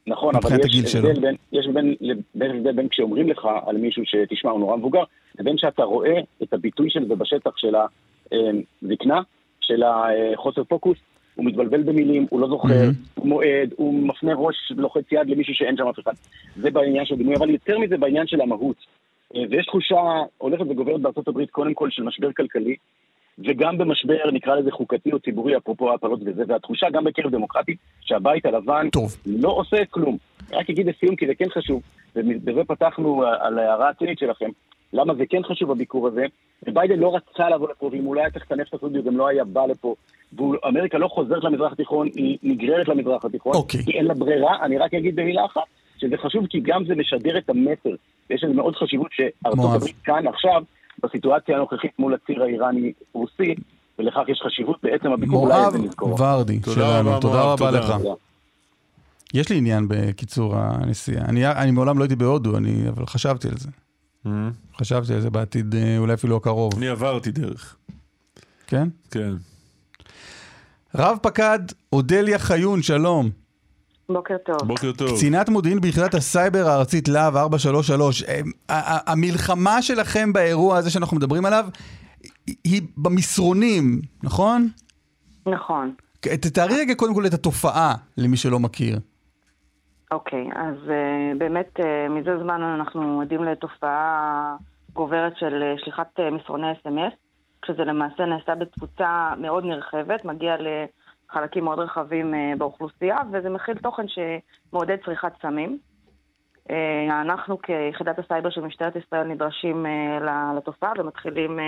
נכון, אבל יש. הבדל בין, יש בין, בין הבדל בין כשאומרים לך על מישהו שתשמע, הוא נורא מבוגר, לבין שאתה רואה את הביטוי של זה בשטח של הזקנה, של החוסר פוקוס, הוא מתבלבל במילים, הוא לא זוכר, הוא מועד, הוא מפנה ראש ולוחץ יד למישהו שאין שם אף אחד. זה בעניין של דימוי, אבל יותר מזה בעניין של המהות. אה, ויש תחושה הולכת וגוברת בארצות הברית קודם כל של משבר כלכלי, וגם במשבר, נקרא לזה חוקתי או ציבורי, אפרופו ההפלות וזה, והתחושה גם בקרב דמוקרטים, שהבית הלבן טוב. לא עושה כלום. רק אגיד לסיום, כי זה כן חשוב, ובזה פתחנו אה, על ההערה הצינית שלכם, למה זה כן חשוב הביקור הזה, וביידן לא רצה לבוא לפה, ואם הוא לא היה צריך לטנף את הסודי, הוא גם לא היה בא לפה, ואמריקה לא חוזרת למזרח התיכון, היא נגררת למזרח התיכון, אוקיי. כי אין לה ברירה, אני רק אגיד במילה אחת, שזה חשוב כי גם זה משדר את המסר, ויש לזה מאוד חשיבות שארצות מואב. הברית כאן עכשיו, בסיטואציה הנוכחית מול הציר האיראני-רוסי, ולכך יש חשיבות בעצם הביקור, אולי מואב זה נזכור. ורדי תודה שלנו, רבה, תודה מואב, רבה תודה. לך. תודה. יש לי עניין בקיצור הנסיעה. אני, אני מעולם לא הייתי בהודו, אני, אבל חשבתי על זה. Mm. חשבתי על זה בעתיד, אה, אולי אפילו הקרוב, אני עברתי דרך. כן? כן. רב פקד אודליה חיון, שלום. בוקר טוב. בוקר טוב. קצינת מודיעין ביחידת הסייבר הארצית להב 433. אה, ה- ה- המלחמה שלכם באירוע הזה שאנחנו מדברים עליו, היא- במסרונים, נכון? נכון. תארי רגע קודם כל את התופעה, למי שלא מכיר. אוקיי, אז uh, באמת uh, מזה זמן אנחנו עדים לתופעה גוברת של uh, שליחת uh, מסרוני אס.אם.אס, כשזה למעשה נעשה בתפוצה מאוד נרחבת, מגיע לחלקים מאוד רחבים uh, באוכלוסייה, וזה מכיל תוכן שמעודד צריכת סמים. Uh, אנחנו כיחידת הסייבר של משטרת ישראל נדרשים uh, לתופעה ומתחילים uh,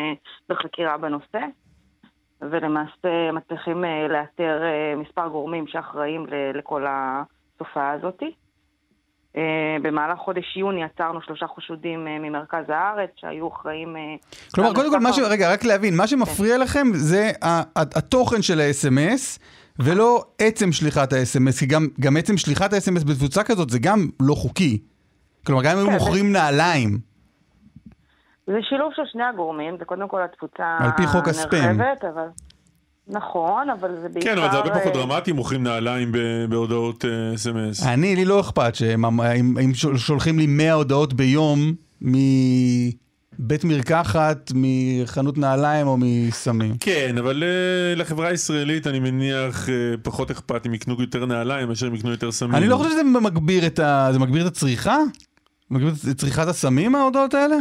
בחקירה בנושא. ולמעשה מצליחים לאתר מספר גורמים שאחראים לכל התופעה הזאת. אה, במהלך חודש יוני עצרנו שלושה חשודים אה, ממרכז הארץ שהיו אחראים... אה, כלומר, קודם כל, מה ש... רגע, רק להבין, מה שמפריע לכם זה התוכן של ה-SMS, ולא עצם שליחת ה-SMS, כי גם, גם עצם שליחת ה-SMS בתפוצה כזאת זה גם לא חוקי. כלומר, גם אם היו כן, מוכרים נעליים. זה שילוב של שני הגורמים, זה קודם כל התפוצה על פי חוק הספאם. הנרחבת, אבל... נכון, אבל זה בעיקר... כן, אבל זה הרבה פחות אה, דרמטי, מוכרים נעליים בהודעות אה, אס.אם.אס. אני, לי לא אכפת שהם, שולחים לי 100 הודעות ביום מבית מרקחת, מחנות נעליים או מסמים. כן, אבל אה, לחברה הישראלית אני מניח אה, פחות אכפת אם יקנו יותר נעליים מאשר אם יקנו יותר סמים. אני לא חושב שזה מגביר את ה... זה מגביר את הצריכה? מגביר את צריכת הסמים, ההודעות האלה?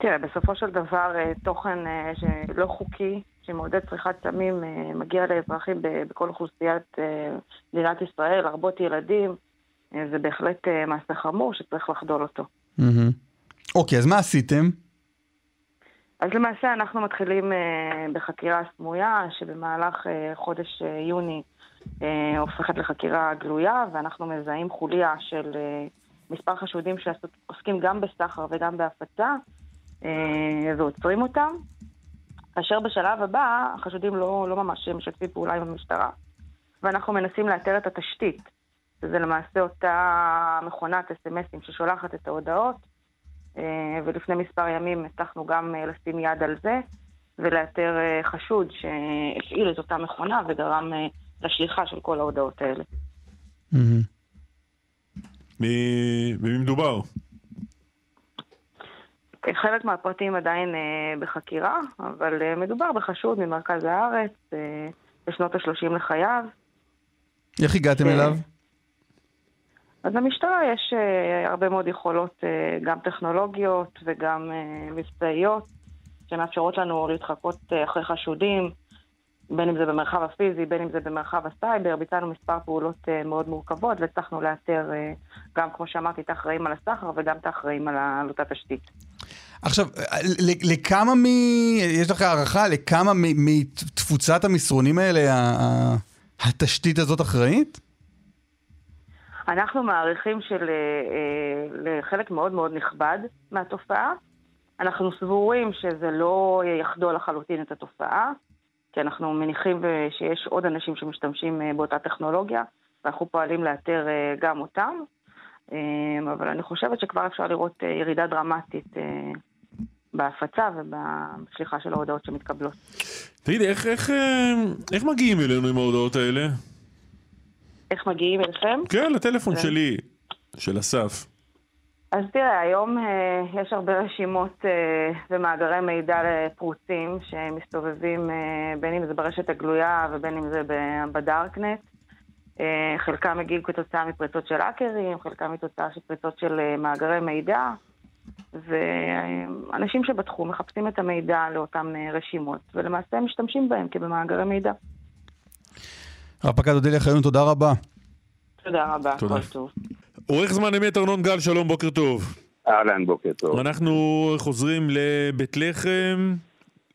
תראה, בסופו של דבר אה, תוכן אה, שלא חוקי, שמעודד צריכת סמים, אה, מגיע לאזרחים בכל אוכלוסיית אה, מדינת ישראל, לרבות ילדים. אה, זה בהחלט מעשה חמור שצריך לחדול אותו. אוקיי, אז מה עשיתם? אז למעשה אנחנו מתחילים בחקירה סמויה, שבמהלך חודש יוני הופכת לחקירה גלויה, ואנחנו מזהים חוליה של מספר חשודים שעוסקים גם בסחר וגם בהפצה, ועוצרים אותם. כאשר בשלב הבא החשודים לא, לא ממש משתפים פעולה עם המשטרה, ואנחנו מנסים לאתר את התשתית, שזה למעשה אותה מכונת אס.אם.אסים ששולחת את ההודעות, אה, ולפני מספר ימים הצלחנו גם אה, לשים יד על זה, ולאתר אה, חשוד שהפעיל את אותה מכונה וגרם לשליחה של כל ההודעות האלה. במי מדובר? חלק מהפרטים עדיין אה, בחקירה, אבל אה, מדובר בחשוד ממרכז הארץ, אה, בשנות ה-30 לחייו. איך הגעתם כן. אליו? אז למשטרה יש הרבה מאוד יכולות, גם טכנולוגיות וגם מבצעיות, שמאפשרות לנו להתחקות אחרי חשודים, בין אם זה במרחב הפיזי, בין אם זה במרחב הסייבר. ביצענו מספר פעולות מאוד מורכבות והצלחנו לאתר גם, כמו שאמרתי, את האחראים על הסחר וגם את האחראים על אותה תשתית. עכשיו, לכמה מ... יש לך הערכה לכמה מתפוצת המסרונים האלה התשתית הזאת אחראית? אנחנו מעריכים שלחלק מאוד מאוד נכבד מהתופעה. אנחנו סבורים שזה לא יחדול לחלוטין את התופעה, כי אנחנו מניחים ו- שיש עוד אנשים שמשתמשים אה, באותה טכנולוגיה, ואנחנו פועלים לאתר אה, גם אותם. אה, אבל אני חושבת שכבר אפשר לראות אה, ירידה דרמטית אה, בהפצה ובשליחה של ההודעות שמתקבלות. תגידי, איך, איך, אה, איך מגיעים אלינו עם ההודעות האלה? איך מגיעים אליכם? כן, לטלפון כן. שלי, של אסף. אז תראה, היום אה, יש הרבה רשימות אה, ומאגרי מידע לפרוצים שמסתובבים אה, בין אם זה ברשת הגלויה ובין אם זה בדארקנט. אה, חלקם מגיעים כתוצאה מפריצות של האקרים, חלקם מתוצאה של פריצות של אה, מאגרי מידע, ואנשים שבתחום מחפשים את המידע לאותן אה, רשימות, ולמעשה משתמשים בהם כבמאגרי מידע. רב פקד אודליה חיון, תודה רבה. תודה רבה, תודה. כל טוב. עורך זמן אמת ארנון גל, שלום, בוקר טוב. אהלן, בוקר טוב. אנחנו חוזרים לבית לחם,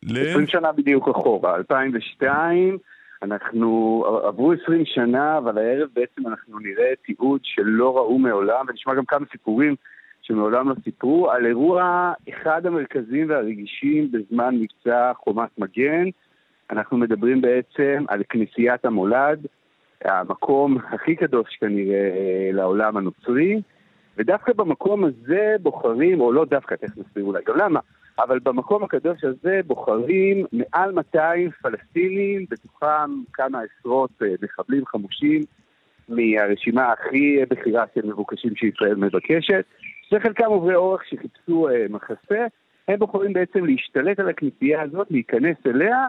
ל... 20 שנה בדיוק אחורה, 2002, אנחנו, עברו 20 שנה, אבל הערב בעצם אנחנו נראה תיעוד שלא ראו מעולם, ונשמע גם כמה סיפורים שמעולם לא סיפרו, על אירוע אחד המרכזיים והרגישים בזמן מבצע חומת מגן. אנחנו מדברים בעצם על כנסיית המולד, המקום הכי קדוש כנראה אה, לעולם הנוצרי, ודווקא במקום הזה בוחרים, או לא דווקא, תכף נסביר אולי גם למה, אבל במקום הקדוש הזה בוחרים מעל 200 פלסטינים, בתוכם כמה עשרות אה, מחבלים חמושים מהרשימה הכי בכירה של מבוקשים שישראל מבקשת, וחלקם עוברי אורח שחיפשו אה, מחסה, הם בוחרים בעצם להשתלט על הכנסייה הזאת, להיכנס אליה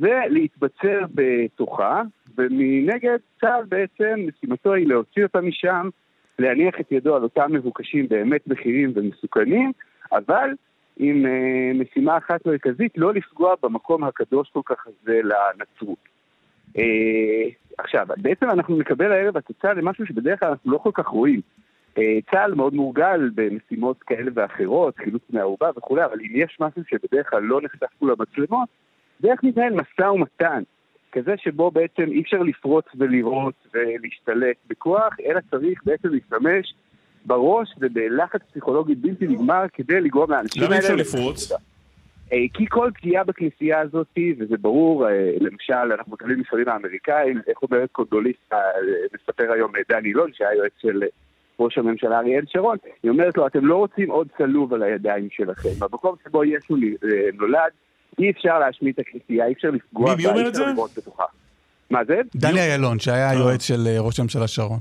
ולהתבצר בתוכה, ומנגד צה"ל בעצם משימתו היא להוציא אותה משם, להניח את ידו על אותם מבוקשים באמת בכירים ומסוכנים, אבל עם אה, משימה אחת מרכזית, לא לפגוע במקום הקדוש כל כך הזה לנצרות. אה, עכשיו, בעצם אנחנו נקבל הערב התוצאה למשהו שבדרך כלל אנחנו לא כל כך רואים. אה, צה"ל מאוד מורגל במשימות כאלה ואחרות, חילוץ מהערובה וכולי, אבל אם יש משהו שבדרך כלל לא נחשף פה למצלמות, זה איך מתנהל משא ומתן, כזה שבו בעצם אי אפשר לפרוץ ולראות ולהשתלט בכוח, אלא צריך בעצם להשתמש בראש ובלחץ פסיכולוגי בלתי נגמר כדי לגרום לאנשים למה אי אפשר האלה- לפרוץ? אה, כי כל פגיעה בכנסייה הזאת, וזה ברור, אה, למשל, אנחנו מקבלים מספרים האמריקאים, איך אומרת קונדוליסטה, אה, מספר היום דני אילון, שהיה יועץ של ראש הממשלה אריאל שרון, היא אומרת לו, אתם לא רוצים עוד צלוב על הידיים שלכם. במקום שבו ישו נולד, אי אפשר להשמיד את הכנסייה, אי אפשר לפגוע בה, אומר אי את אפשר זה? לראות בתוכה. מה זה? דני אילון, שהיה היועץ של ראש הממשלה שרון.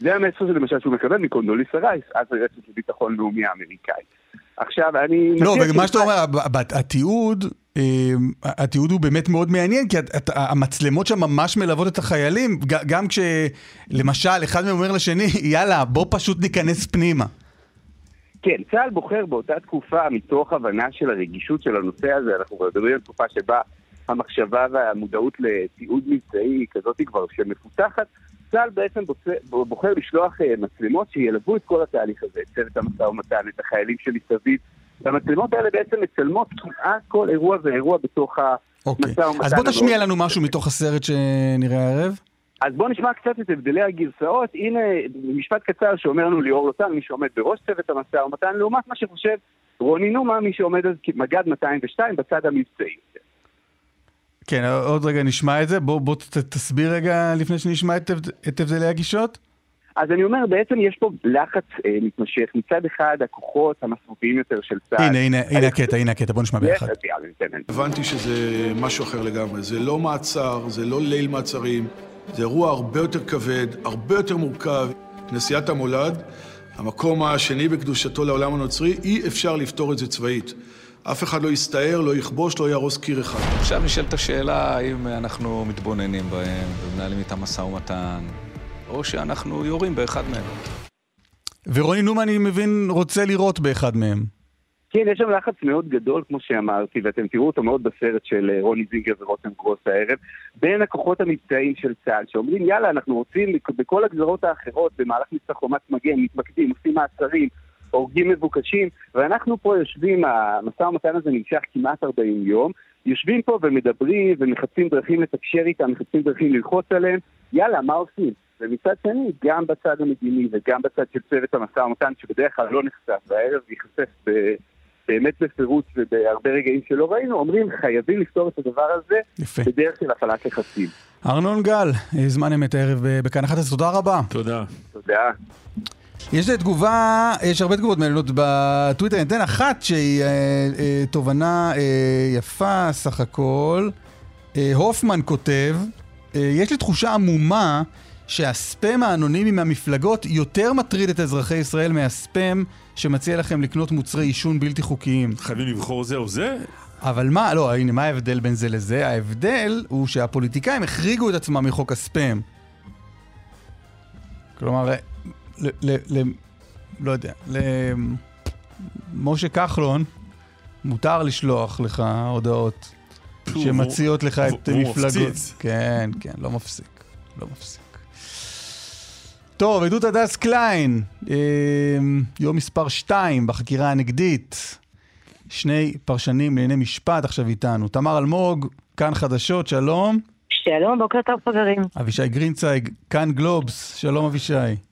זה המסר שלמשל שהוא מקבל מקונדוליסה רייס, אז היועצת לביטחון לאומי האמריקאי. עכשיו, אני... לא, ומה שאתה אומר, התיעוד, אה, התיעוד הוא באמת מאוד מעניין, כי המצלמות שם ממש מלוות את החיילים, גם כשלמשל אחד מהם אומר לשני, יאללה, בוא פשוט ניכנס פנימה. כן, צה"ל בוחר באותה תקופה, מתוך הבנה של הרגישות של הנושא הזה, אנחנו מדברים על תקופה שבה המחשבה והמודעות לתיעוד מבצעי היא כזאת כבר שמפותחת, צה"ל בעצם בוצע, בוחר לשלוח אה, מצלמות שילוו את כל התהליך הזה, את צוות המשא ומתן, את החיילים שמסביב, והמצלמות האלה בעצם מצלמות כמעט כל אירוע ואירוע בתוך אוקיי. המשא ומתן. אז בוא תשמיע לנו משהו מתוך הסרט שנראה הערב. אז בואו נשמע קצת את הבדלי הגרסאות. הנה משפט קצר שאומר לנו ליאור לוטן, מי שעומד בראש צוות המשא ומתן, לעומת מה שחושב רוני נומה, מי שעומד אז כמג"ד 202 בצד המבצעי. כן, עוד רגע נשמע את זה. בוא, בוא ת- תסביר רגע לפני שנשמע את, את הבדלי הגישות. אז אני אומר, בעצם יש פה לחץ אה, מתמשך. מצד אחד, הכוחות המסורתיים יותר של צה"ל... הנה, הנה, הנה הקטע, הנה הקטע, בוא נשמע ביחד. הבנתי שזה משהו אחר לגמרי. זה לא מעצר, זה לא ליל מעצרים, זה אירוע הרבה יותר כבד, הרבה יותר מורכב. כנסיית המולד, המקום השני בקדושתו לעולם הנוצרי, אי אפשר לפתור את זה צבאית. אף אחד לא יסתער, לא יכבוש, לא יהרוס קיר אחד. עכשיו נשאלת השאלה האם אנחנו מתבוננים בהם ומנהלים איתם משא ומתן, או שאנחנו יורים באחד מהם. ורוני נומה, אני מבין, רוצה לירות באחד מהם. כן, יש שם לחץ מאוד גדול, כמו שאמרתי, ואתם תראו אותו מאוד בסרט של אה, רוני זינגר ורותם גרוס הערב, בין הכוחות המבצעיים של צה"ל, שאומרים, יאללה, אנחנו רוצים בכל הגזרות האחרות, במהלך מבצע חומת מגן, מתמקדים, עושים מעצרים, הורגים מבוקשים, ואנחנו פה יושבים, המשא ומתן הזה נמשך כמעט 40 יום, יושבים פה ומדברים ומחפשים דרכים לתקשר איתם, מחפשים דרכים ללחוץ עליהם, יאללה, מה עושים? ומצד שני, גם בצד המדיני וגם בצד של צוות המשא ומתן, שבדרך כלל לא נחשף, והערב ייחשף ב... באמת בפירוט ובהרבה רגעים שלא ראינו, אומרים חייבים לפתור את הדבר הזה יפה. בדרך של הפעלת לחצים. ארנון גל, אה, זמן אמת הערב ב- בכאן 11, תודה רבה. תודה. תודה. יש תגובה, יש הרבה תגובות מעניינות בטוויטר, אני אתן אחת שהיא אה, אה, תובנה אה, יפה סך הכל. אה, הופמן כותב, אה, יש לי תחושה עמומה שהספאם האנונימי מהמפלגות יותר מטריד את אזרחי ישראל מהספאם שמציע לכם לקנות מוצרי עישון בלתי חוקיים. חייבים לבחור זה או זה? אבל מה, לא, הנה, מה ההבדל בין זה לזה? ההבדל הוא שהפוליטיקאים החריגו את עצמם מחוק הספאם. כלומר, ל... ל, ל לא יודע, למשה כחלון מותר לשלוח לך הודעות שמציעות לך את מפלגות. כן, כן, לא מפסיק, לא מפסיק. טוב, עדות הדס קליין, אמ, יום מספר 2 בחקירה הנגדית. שני פרשנים לענייני משפט עכשיו איתנו. תמר אלמוג, כאן חדשות, שלום. שלום, בוקר טוב חברים. אבישי גרינצייג, כאן גלובס, שלום אבישי.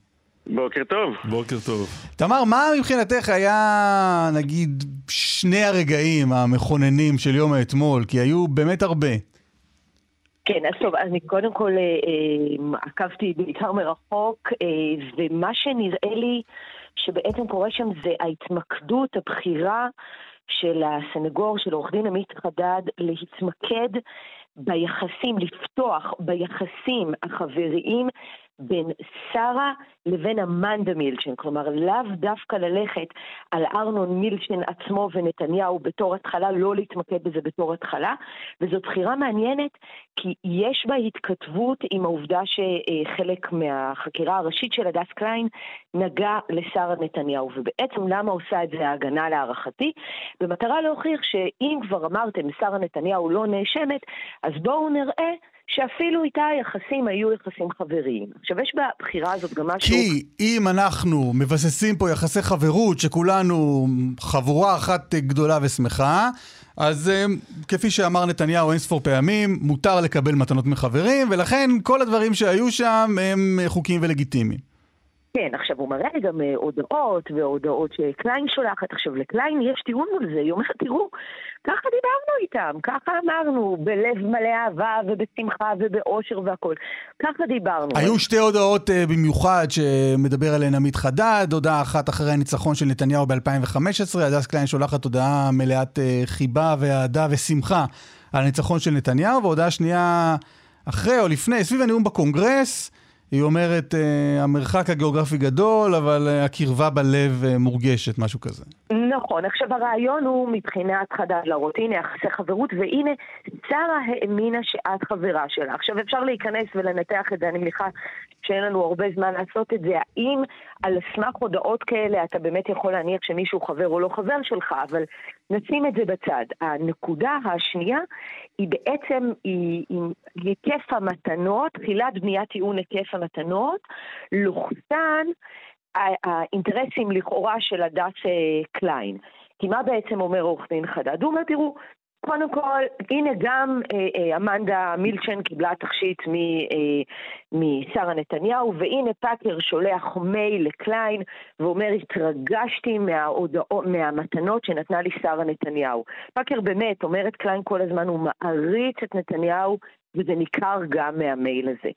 בוקר טוב. בוקר טוב. תמר, מה מבחינתך היה, נגיד, שני הרגעים המכוננים של יום האתמול? כי היו באמת הרבה. כן, אז טוב, אני קודם כל אה, אה, עקבתי בעיקר מרחוק, אה, ומה שנראה לי שבעצם קורה שם זה ההתמקדות, הבחירה של הסנגור, של עורך דין עמית חדד, להתמקד ביחסים, לפתוח ביחסים החבריים בין שרה לבין אמנדה מילצ'ן, כלומר לאו דווקא ללכת על ארנון מילצ'ן עצמו ונתניהו בתור התחלה, לא להתמקד בזה בתור התחלה, וזו בחירה מעניינת כי יש בה התכתבות עם העובדה שחלק מהחקירה הראשית של הדס קליין נגע לשרה נתניהו, ובעצם למה עושה את זה ההגנה להערכתי? במטרה להוכיח שאם כבר אמרתם שרה נתניהו לא נאשמת, אז בואו נראה שאפילו איתה היחסים היו יחסים חבריים. עכשיו, יש בבחירה הזאת גם משהו... כי אם אנחנו מבססים פה יחסי חברות, שכולנו חבורה אחת גדולה ושמחה, אז אה, כפי שאמר נתניהו אין ספור פעמים, מותר לקבל מתנות מחברים, ולכן כל הדברים שהיו שם הם חוקיים ולגיטימיים. כן, עכשיו הוא מראה גם אה, הודעות והודעות שקליין שולחת. עכשיו לקליין יש טיעון מול זה, היא אומרת, תראו, ככה דיברנו איתם, ככה אמרנו, בלב מלא אהבה ובשמחה ובאושר והכול. ככה דיברנו. היו שתי הודעות uh, במיוחד שמדבר עליהן עמית חדד, הודעה אחת אחרי הניצחון של נתניהו ב-2015, הדס קליין שולחת הודעה מלאת uh, חיבה ואהדה ושמחה על הניצחון של נתניהו, והודעה שנייה אחרי או לפני, סביב הנאום בקונגרס. היא אומרת, uh, המרחק הגיאוגרפי גדול, אבל uh, הקרבה בלב uh, מורגשת, משהו כזה. נכון, עכשיו הרעיון הוא מבחינת חדד להראות, הנה יחסי חברות, והנה שרה האמינה שאת חברה שלה. עכשיו אפשר להיכנס ולנתח את זה, אני מניחה שאין לנו הרבה זמן לעשות את זה. האם על סמך הודעות כאלה אתה באמת יכול להניח שמישהו חבר או לא חבר שלך, אבל נשים את זה בצד. הנקודה השנייה היא בעצם, היא, היקף המתנות, תחילת בניית טיעון היקף המתנות, לוחצן האינטרסים לכאורה של הדס אה, קליין. כי מה בעצם אומר עורך דין חדד? הוא אומר, תראו, קודם כל, הנה גם אה, אה, אמנדה מילצ'ן קיבלה תכשיט אה, משרה נתניהו, והנה פאקר שולח מייל לקליין ואומר, התרגשתי מההודעות, מהמתנות שנתנה לי שרה נתניהו. פאקר באמת, אומרת קליין כל הזמן, הוא מעריץ את נתניהו וזה ניכר גם מהמייל הזה.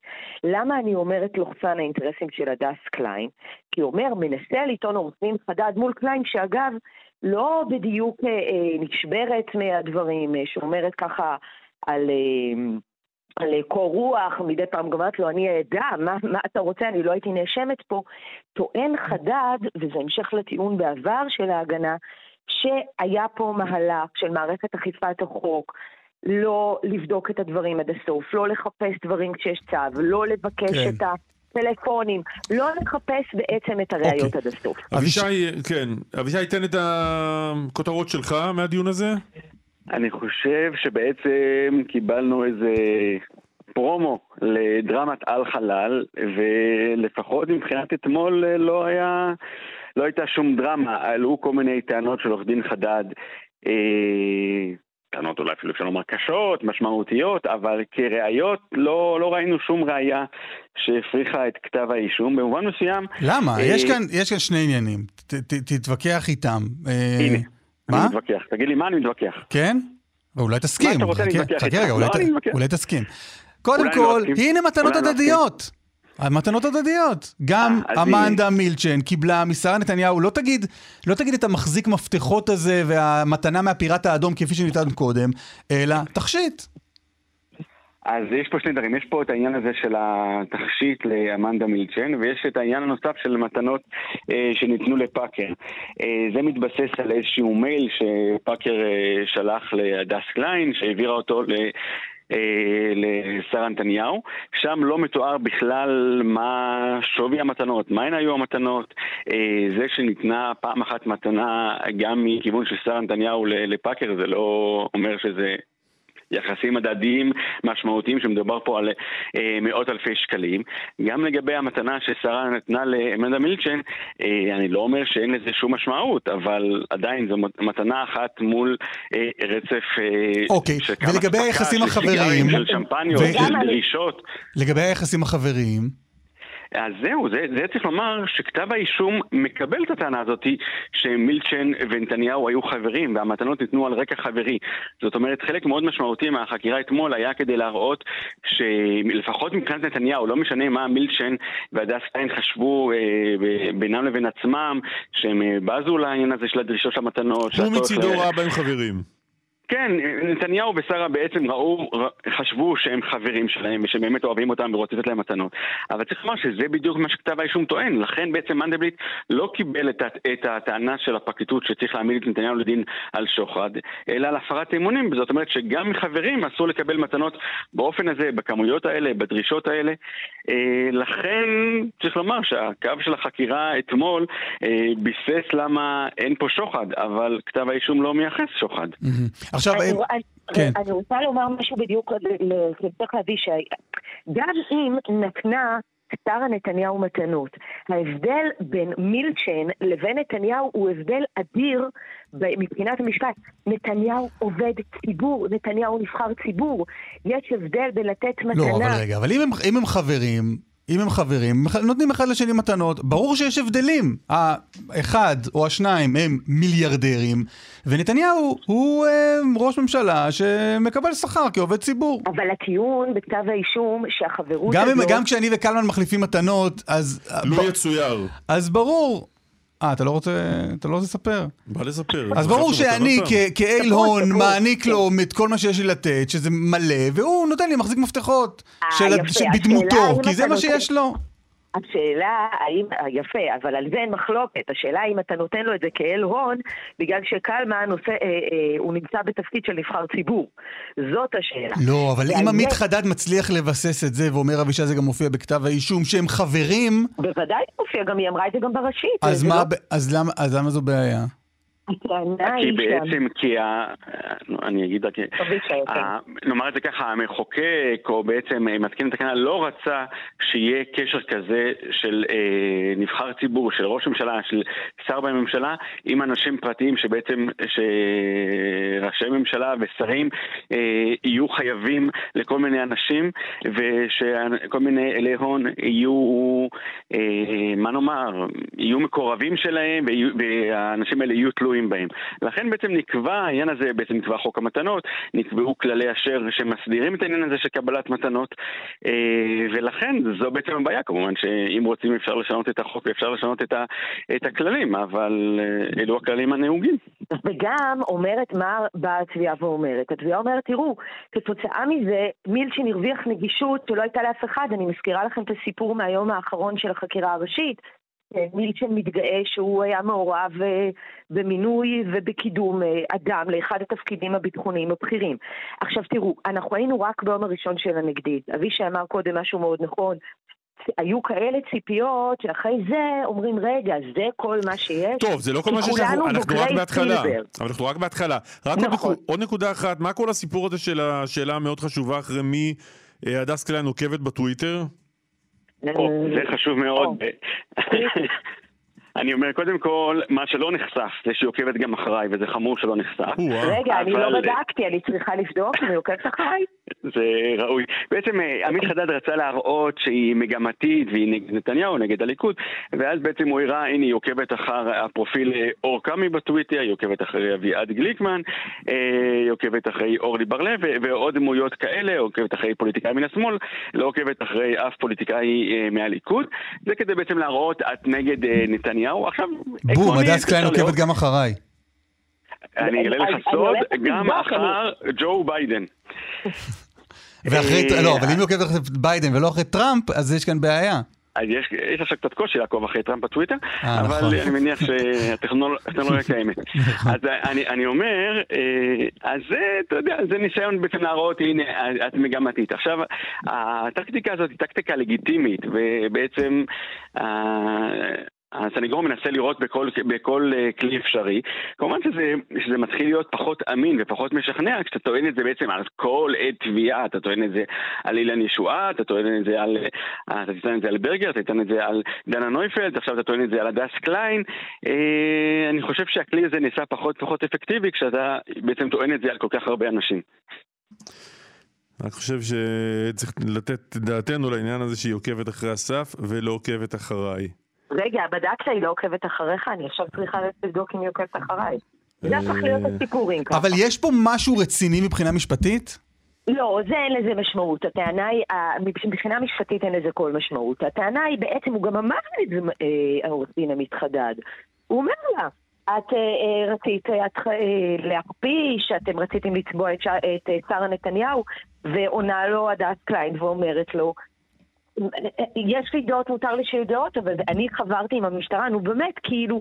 למה אני אומרת לוחצן האינטרסים של הדס קליין? כי אומר, מנסה לטעון עורך דין חדד מול קליין, שאגב, לא בדיוק אה, אה, נשברת מהדברים, אה, שאומרת ככה על... על קור רוח, מדי פעם גם אמרת לו, אני אדע, מה, מה אתה רוצה, אני לא הייתי נאשמת פה. טוען חדד, וזה המשך לטיעון בעבר של ההגנה, שהיה פה מהלך של מערכת אכיפת החוק, לא לבדוק את הדברים עד הסוף, לא לחפש דברים כשיש צו, לא לבקש כן. את הטלפונים, לא לחפש בעצם את הראיות okay. אוקיי. עד הסוף. אבישי, כן, אבישי, תן את הכותרות שלך מהדיון הזה. אני חושב שבעצם קיבלנו איזה פרומו לדרמת על חלל, ולפחות מבחינת אתמול לא היה, לא הייתה שום דרמה, עלו כל מיני טענות של עורך דין חדד. אה, טענות אולי אפילו אפשר לומר קשות, משמעותיות, אבל כראיות לא, לא ראינו שום ראייה שהפריחה את כתב האישום. במובן מסוים... למה? אה... יש, כאן, יש כאן שני עניינים, ת, ת, תתווכח איתם. אה... הנה, מה? אני מתווכח. תגיד לי, מה אני מתווכח? כן? אולי תסכים. מה אתה רוצה להתווכח איתך? רגע, אולי, לא, ת, אולי תסכים. קודם לא כל, לא הנה מתנות לא הדדיות. המתנות הדדיות. גם אה, אמנדה מילצ'ן קיבלה משרה נתניהו, לא תגיד, לא תגיד את המחזיק מפתחות הזה והמתנה מהפיראט האדום כפי שניתן קודם, אלא תכשיט. אז יש פה שני דברים, יש פה את העניין הזה של התכשיט לאמנדה מילצ'ן, ויש את העניין הנוסף של מתנות אה, שניתנו לפאקר. אה, זה מתבסס על איזשהו מייל שפאקר אה, שלח להדס קליין, שהעבירה אותו ל... אה, לשר נתניהו, שם לא מתואר בכלל מה שווי המתנות, מהן היו המתנות, אה, זה שניתנה פעם אחת מתנה גם מכיוון של שר נתניהו לפאקר, זה לא אומר שזה יחסים הדדיים משמעותיים שמדובר פה על אה, מאות אלפי שקלים. גם לגבי המתנה ששרה נתנה לאמנדה מילצ'ן, אה, אני לא אומר שאין לזה שום משמעות, אבל עדיין זו מת- מתנה אחת מול אה, רצף אה, אוקיי, של כמה ולגבי היחסים של החבריים, של שמפניות, ו- של דרישות. לגבי היחסים החבריים, אז זהו, זה, זה צריך לומר שכתב האישום מקבל את הטענה הזאת שמילצ'ן ונתניהו היו חברים והמתנות ניתנו על רקע חברי. זאת אומרת, חלק מאוד משמעותי מהחקירה אתמול היה כדי להראות שלפחות מבחינת נתניהו, לא משנה מה מילצ'ן והדס קליין חשבו אה, בינם לבין עצמם, שהם אה, בזו לעניין הזה של הדרישות של המתנות. הוא מצידו ראה בהם חברים. כן, נתניהו ושרה בעצם ראו, חשבו שהם חברים שלהם ושבאמת אוהבים אותם ורוצים לתת להם מתנות. אבל צריך לומר שזה בדיוק מה שכתב האישום טוען. לכן בעצם מנדלבליט לא קיבל את, את הטענה של הפרקליטות שצריך להעמיד את נתניהו לדין על שוחד, אלא על הפרת אמונים. זאת אומרת שגם מחברים אסור לקבל מתנות באופן הזה, בכמויות האלה, בדרישות האלה. אה, לכן צריך לומר שהקו של החקירה אתמול אה, ביסס למה אין פה שוחד, אבל כתב האישום לא מייחס שוחד. עכשיו, אני, אני, כן. אני רוצה לומר משהו בדיוק, צריך להביא שגם אם נתנה שרה נתניהו מתנות, ההבדל בין מילצ'ן לבין נתניהו הוא הבדל אדיר מבחינת המשפט. נתניהו עובד ציבור, נתניהו נבחר ציבור. יש הבדל בין לתת מתנה... לא, אבל רגע, אבל אם הם, אם הם חברים, אם הם חברים, נותנים אחד לשני מתנות, ברור שיש הבדלים. האחד או השניים הם מיליארדרים, ונתניהו הוא אה, ראש ממשלה שמקבל שכר כעובד ציבור. אבל הטיעון בכתב האישום שהחברות גם, אם, הזאת... גם כשאני וקלמן מחליפים מתנות, אז... לו ב- יצויר. אז ברור. אה, אתה לא רוצה, אתה לא רוצה לספר? בא לספר. אז ברור שאני כאל הון. מעניק לו את כל מה שיש לי לתת, שזה מלא, והוא נותן לי מחזיק מפתחות אה, בדמותו, כי זה מה שיש לו. השאלה האם, אה, יפה, אבל על זה אין מחלוקת. השאלה האם אתה נותן לו את זה כאל הון, בגלל שקלמן עושה, אה, אה, הוא נמצא בתפקיד של נבחר ציבור. זאת השאלה. לא, אבל אם עמית זה- חדד מצליח לבסס את זה, ואומר אבישי זה גם מופיע בכתב האישום, שהם חברים, בוודאי מופיע, גם היא אמרה את זה גם בראשית. אז מה, לא- אז למה- אז למה זו בעיה? הטענה כי היא. בעצם, כי ה... אני אגיד רק... כן. נאמר את זה ככה, המחוקק, או בעצם אה, מתקין התקנה, לא רצה שיהיה קשר כזה של אה, נבחר ציבור, של ראש ממשלה, של שר בממשלה, עם אנשים פרטיים שבעצם, שראשי ממשלה ושרים אה, יהיו חייבים לכל מיני אנשים, ושכל מיני אלי הון יהיו, אה, מה נאמר, יהיו מקורבים שלהם, והאנשים האלה יהיו תלויים בהם. לכן בעצם נקבע העניין הזה, בעצם נקבע חוק המתנות, נקבעו כללי אשר שמסדירים את העניין הזה של קבלת מתנות, אה, ולכן זו בעצם הבעיה, כמובן שאם רוצים אפשר לשנות את החוק ואפשר לשנות את, ה, את הכללים, אבל אה, אלו הכללים הנהוגים. וגם אומרת מה באה התביעה ואומרת. התביעה אומרת, תראו, כתוצאה מזה מילצ'ין הרוויח נגישות שלא הייתה לאף אחד. אני מזכירה לכם את הסיפור מהיום האחרון של החקירה הראשית. מילצ'ן מתגאה שהוא היה מעורב אה, במינוי ובקידום אה, אדם לאחד התפקידים הביטחוניים הבכירים. עכשיו תראו, אנחנו היינו רק ביום הראשון של הנגדית. אבישי אמר קודם משהו מאוד נכון. היו כאלה ציפיות שאחרי זה אומרים, רגע, זה כל מה שיש? טוב, זה לא כל מה שיש, אנחנו אנחנו רק בהתחלה. סילבר. אבל אנחנו רק בהתחלה. רק עוד נכון. נקוד- עוד נקודה אחת, מה כל הסיפור הזה של השאלה המאוד חשובה אחרי מי אה, הדס קליין עוקבת בטוויטר? או, זה חשוב מאוד. אני אומר, קודם כל, מה שלא נחשף זה שהיא עוקבת גם אחריי, וזה חמור שלא נחשף. רגע, אני לא בדקתי, אני צריכה לבדוק אם היא עוקבת אחריי? זה ראוי. בעצם אה, עמית חדד רצה להראות שהיא מגמתית והיא נגד נתניהו, נגד הליכוד, ואז בעצם הוא הראה, הנה היא עוקבת אחר הפרופיל אה, אור קאמי בטוויטר, היא עוקבת אחרי אביעד גליקמן, אה, היא עוקבת אחרי אורלי בר-לב ועוד דמויות כאלה, עוקבת אחרי פוליטיקאי מן השמאל, לא עוקבת אחרי אף פוליטיקאי מהליכוד. זה כדי בעצם להראות, את נגד נתניהו. עכשיו, בום, הדס קליין עוקבת גם אחריי. אני אגלה לך סוד, גם אחרי ג'ו ביידן. ואחרי, אה, לא, אבל אם עוקבת אחרי ביידן ולא אחרי טראמפ, אז יש כאן בעיה. אז יש, יש עכשיו קצת קושי לעקוב אחרי טראמפ בטוויטר, אה, אבל נכון. אני מניח שהטכנולוגיה קיימת. אז אני, אני אומר, אה, אז זה, אתה יודע, זה ניסיון בעצם להראות, הנה, את מגמתית. עכשיו, הטקטיקה הזאת היא טקטיקה לגיטימית, ובעצם... אה, הסניגור מנסה להראות בכל, בכל uh, כלי אפשרי. כמובן שזה, שזה מתחיל להיות פחות אמין ופחות משכנע כשאתה טוען את זה בעצם על כל עד תביעה, אתה טוען את זה על אילן ישועה, אתה טוען את זה על, uh, אתה טוען את זה על ברגר, אתה טוען את זה על דנה נויפלד, עכשיו אתה טוען את זה על הדס קליין. Uh, אני חושב שהכלי הזה נעשה פחות פחות אפקטיבי כשאתה בעצם טוען את זה על כל כך הרבה אנשים. אני חושב שצריך לתת דעתנו לעניין הזה שהיא עוקבת אחרי הסף ולא עוקבת אחריי. רגע, בדקת, היא לא עוקבת אחריך? אני עכשיו צריכה לבדוק אם היא עוקבת אחריי. זה הפך להיות הסיפורים ככה. אבל יש פה משהו רציני מבחינה משפטית? לא, זה אין לזה משמעות. הטענה היא, מבחינה משפטית אין לזה כל משמעות. הטענה היא בעצם, הוא גם אמר את זה, אה, העורך דין עמית חדד. הוא אומר לה, את אה, אה, רצית אה, את, אה, להכפיש, אתם רציתם לצבוע את, אה, שרה נתניהו, ועונה לו הדס קליין ואומרת לו, יש לי דעות, מותר לי שיהיו דעות, אבל אני חברתי עם המשטרה, נו באמת, כאילו,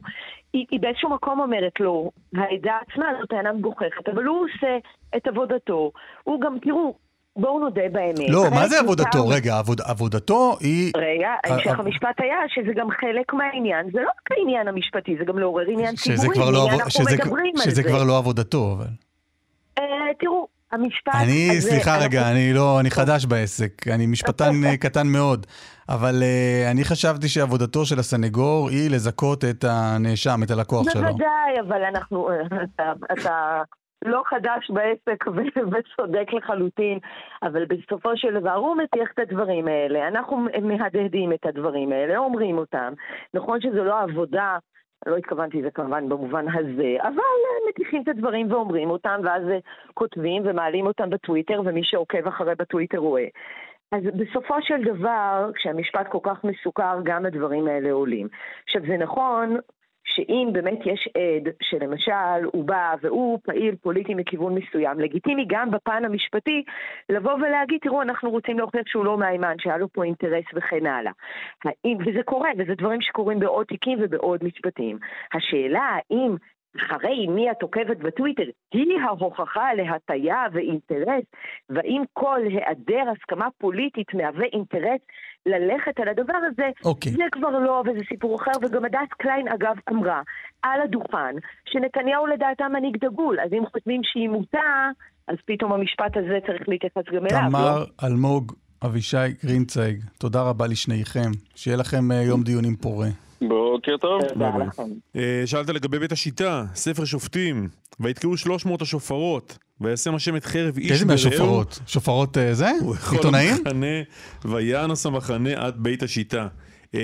היא, היא באיזשהו מקום אומרת לו, העדה עצמה זו טענה מגוחכת, אבל הוא עושה את עבודתו. הוא גם, תראו, בואו נודה באמת. לא, מה זה עבודתו? מותר- רגע, עבוד- עבודתו היא... רגע, אה, המשך אה, המשפט היה שזה גם חלק מהעניין, זה לא רק העניין המשפטי, זה גם לעורר עניין שזה ציבורי, כבר לא עבוד- שזה- שזה זה. כבר לא עבודתו, אבל... אה, תראו, המשפט אני, הזה... סליחה אנחנו- רגע, אני לא, אני חדש בעסק, אני משפטן אה, קטן מאוד, אבל אה, אני חשבתי שעבודתו של הסנגור היא לזכות את הנאשם, את הלקוח שלו. בוודאי, אבל אנחנו... אתה, אתה לא חדש בעסק וצודק לחלוטין, אבל בסופו של דבר הוא מטיח את הדברים האלה, אנחנו מהדהדים את הדברים האלה, אומרים אותם. נכון שזו לא עבודה, לא התכוונתי לזה כמובן במובן הזה, אבל אה, מטיחים את הדברים ואומרים אותם, ואז אה, כותבים ומעלים אותם בטוויטר, ומי שעוקב אחרי בטוויטר רואה. אז בסופו של דבר, כשהמשפט כל כך מסוכר, גם הדברים האלה עולים. עכשיו, זה נכון שאם באמת יש עד שלמשל הוא בא והוא פעיל פוליטי מכיוון מסוים, לגיטימי גם בפן המשפטי לבוא ולהגיד, תראו, אנחנו רוצים להוכיח שהוא לא מהימן, שהיה לו פה אינטרס וכן הלאה. האם, וזה קורה, וזה דברים שקורים בעוד תיקים ובעוד משפטים. השאלה האם אחרי מי את עוקבת בטוויטר, היא ההוכחה להטיה ואינטרס, והאם כל היעדר הסכמה פוליטית מהווה אינטרס ללכת על הדבר הזה, אוקיי. זה כבר לא, וזה סיפור אחר, וגם הדס קליין אגב אמרה על הדוכן, שנתניהו לדעתה מנהיג דגול, אז אם חושבים שהיא מוטה, אז פתאום המשפט הזה צריך להתייחס גם אליו, תמר לא? אלמוג, אבישי גרינצייג, תודה רבה לשניכם, שיהיה לכם אה, יום דיונים פורה. בוקר טוב. תודה לכם. אה, שאלת לגבי בית השיטה, ספר שופטים, ויתקעו 300 השופרות, וישם השם את חרב איש איזה ברעהו. מהשופרות? שופרות אה, זה? עיתונאים? וינוס המחנה עד בית השיטה. אה,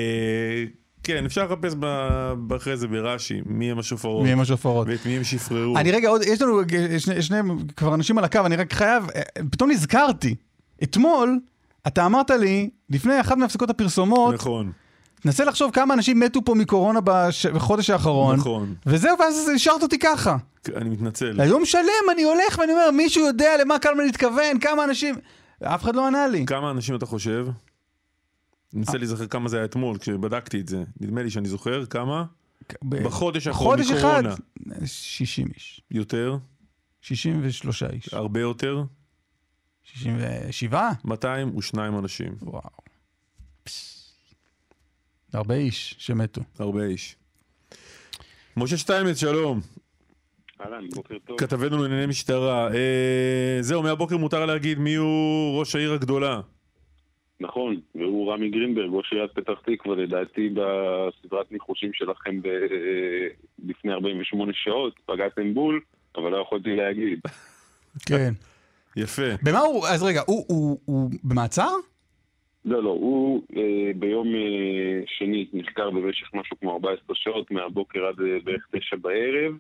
כן, אפשר לחפש ב- אחרי זה ברש"י, מי הם השופרות. מי הם השופרות? ואת מי הם שפררו. אני רגע, עוד, יש לנו אה, שני, שני כבר אנשים על הקו, אני רק חייב, אה, פתאום נזכרתי. אתמול, אתה אמרת לי, לפני אחת מהפסקות הפרסומות, נכון, תנסה לחשוב כמה אנשים מתו פה מקורונה בש... בחודש האחרון, נכון. וזהו, ואז השארת אותי ככה. אני מתנצל. היום שלם אני הולך ואני אומר, מישהו יודע למה קלמן התכוון, כמה אנשים... אף אחד לא ענה לי. כמה אנשים אתה חושב? אני מנסה להיזכר כמה זה היה אתמול, כשבדקתי את זה. נדמה לי שאני זוכר כמה. בחודש האחרון בחודש אחד, מקורונה. 60 איש. יותר? 63 איש. הרבה יותר? 67? 202 אנשים. וואו. הרבה איש שמתו. הרבה איש. משה שטיינמץ, שלום. אהלן, בוקר טוב. כתבנו לענייני משטרה. אה, זהו, מהבוקר מותר להגיד מי הוא ראש העיר הגדולה. נכון, והוא רמי גרינברג, ראש עיריית פתח תקווה, לדעתי בסדרת ניחושים שלכם ב... לפני 48 שעות, פגעתם בול, אבל לא יכולתי להגיד. כן. יפה. במה הוא, אז רגע, הוא, הוא, הוא במעצר? לא, לא, הוא אה, ביום אה, שני נחקר במשך משהו כמו 14 שעות, מהבוקר עד אה, בערך 9 בערב,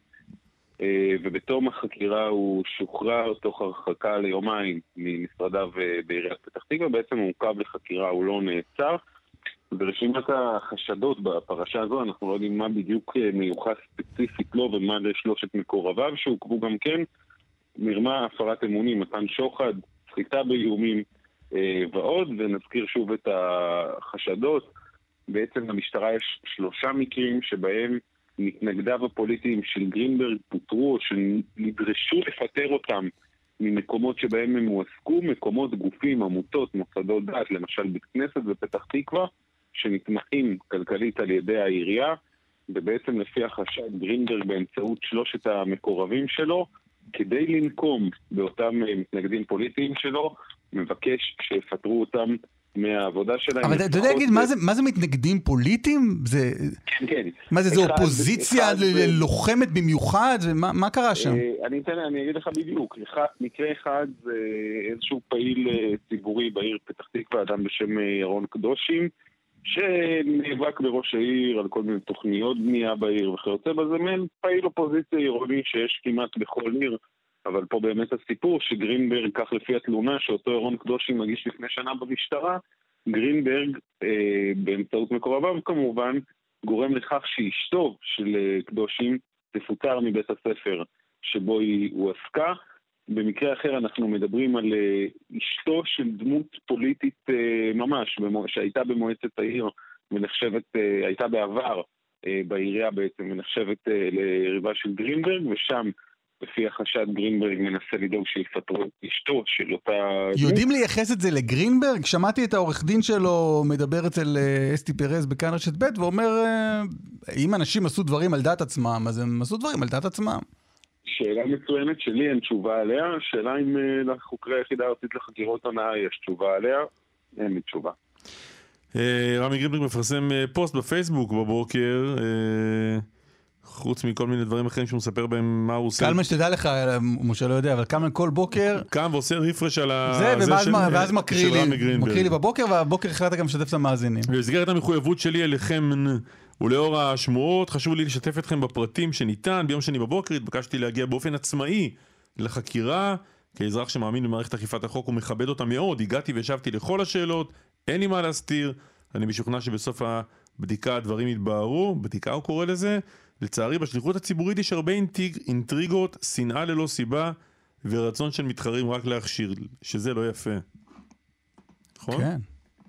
אה, ובתום החקירה הוא שוחרר תוך הרחקה ליומיים ממשרדיו אה, בעיריית פתח תקווה, בעצם הוא עוכב לחקירה, הוא לא נעצר. ברשימת החשדות בפרשה הזו, אנחנו לא יודעים מה בדיוק אה, מיוחס ספציפית לו ומה לשלושת מקורביו, שעוכבו גם כן, מרמה, הפרת אמונים, מתן שוחד, סחיטה באיומים ועוד, ונזכיר שוב את החשדות. בעצם למשטרה יש שלושה מקרים שבהם מתנגדיו הפוליטיים של גרינברג פוטרו או שנדרשו לפטר אותם ממקומות שבהם הם הועסקו, מקומות, גופים, עמותות, מוסדות דת, למשל בית כנסת בפתח תקווה, שנתמכים כלכלית על ידי העירייה, ובעצם לפי החשד גרינברג באמצעות שלושת המקורבים שלו, כדי לנקום באותם אה, מתנגדים פוליטיים שלו, מבקש שיפטרו אותם מהעבודה שלהם. אבל אתה יודע להגיד, מה זה, מתנגדים פוליטיים? זה... כן, כן. מה זה, זו אופוזיציה לוחמת במיוחד? מה, מה קרה שם? אה, אני אתן, אני אגיד לך בדיוק. מקרה אחד זה איזשהו פעיל אה, ציבורי בעיר פתח תקווה, אדם בשם אה, ירון קדושים, שנאבק בראש העיר על כל מיני תוכניות בנייה בעיר וכיוצא בזה, מעין פעיל אופוזיציה עירוני שיש כמעט בכל עיר. אבל פה באמת הסיפור שגרינברג, כך לפי התלונה שאותו ירון קדושים מגיש לפני שנה במשטרה, גרינברג, אה, באמצעות מקורביו כמובן, גורם לכך שאשתו של אה, קדושים תפוטר מבית הספר שבו היא הועסקה. במקרה אחר אנחנו מדברים על אה, אשתו של דמות פוליטית אה, ממש, במו- שהייתה במועצת העיר ונחשבת, אה, הייתה בעבר אה, בעירייה בעצם ונחשבת אה, ליריבה של גרינברג, ושם לפי החשד גרינברג מנסה לדאוג שיפטרו את אשתו של אותה. יודעים לייחס את זה לגרינברג? שמעתי את העורך דין שלו מדבר אצל אה, אסתי פרז בכאן רשת ב' ואומר, אה, אם אנשים עשו דברים על דעת עצמם, אז הם עשו דברים על דעת עצמם. שאלה מצוינת שלי אין תשובה עליה, שאלה אם אה, לחוקרי היחידה הארצית לחקירות הונאה יש תשובה עליה, אין לי תשובה. רמי גרינברג מפרסם פוסט בפייסבוק בבוקר, אה, חוץ מכל מיני דברים אחרים שהוא מספר בהם מה הוא עושה. קלמן, שתדע לך, משה לא יודע, אבל קלמן כל בוקר... קם ועושה רפרש על ה... זה, ואז, של- ואז מקריא לי. מקריא לי בבוקר, והבוקר החלטת גם לשתף את המאזינים. במסגרת המחויבות שלי אליכם ולאור השמועות, חשוב לי לשתף אתכם בפרטים שניתן. ביום שני בבוקר התבקשתי להגיע באופן עצמאי לחקירה. כאזרח שמאמין במערכת אכיפת החוק ומכבד אותה מאוד, הגעתי והשבתי לכל השאלות, אין לי מה להסתיר. אני משוכנע שבסוף הבדיקה הדברים יתבהרו, בדיקה הוא קורא לזה. לצערי, בשליחות הציבורית יש הרבה אינטריג, אינטריגות, שנאה ללא סיבה, ורצון של מתחרים רק להכשיר, שזה לא יפה. נכון? כן.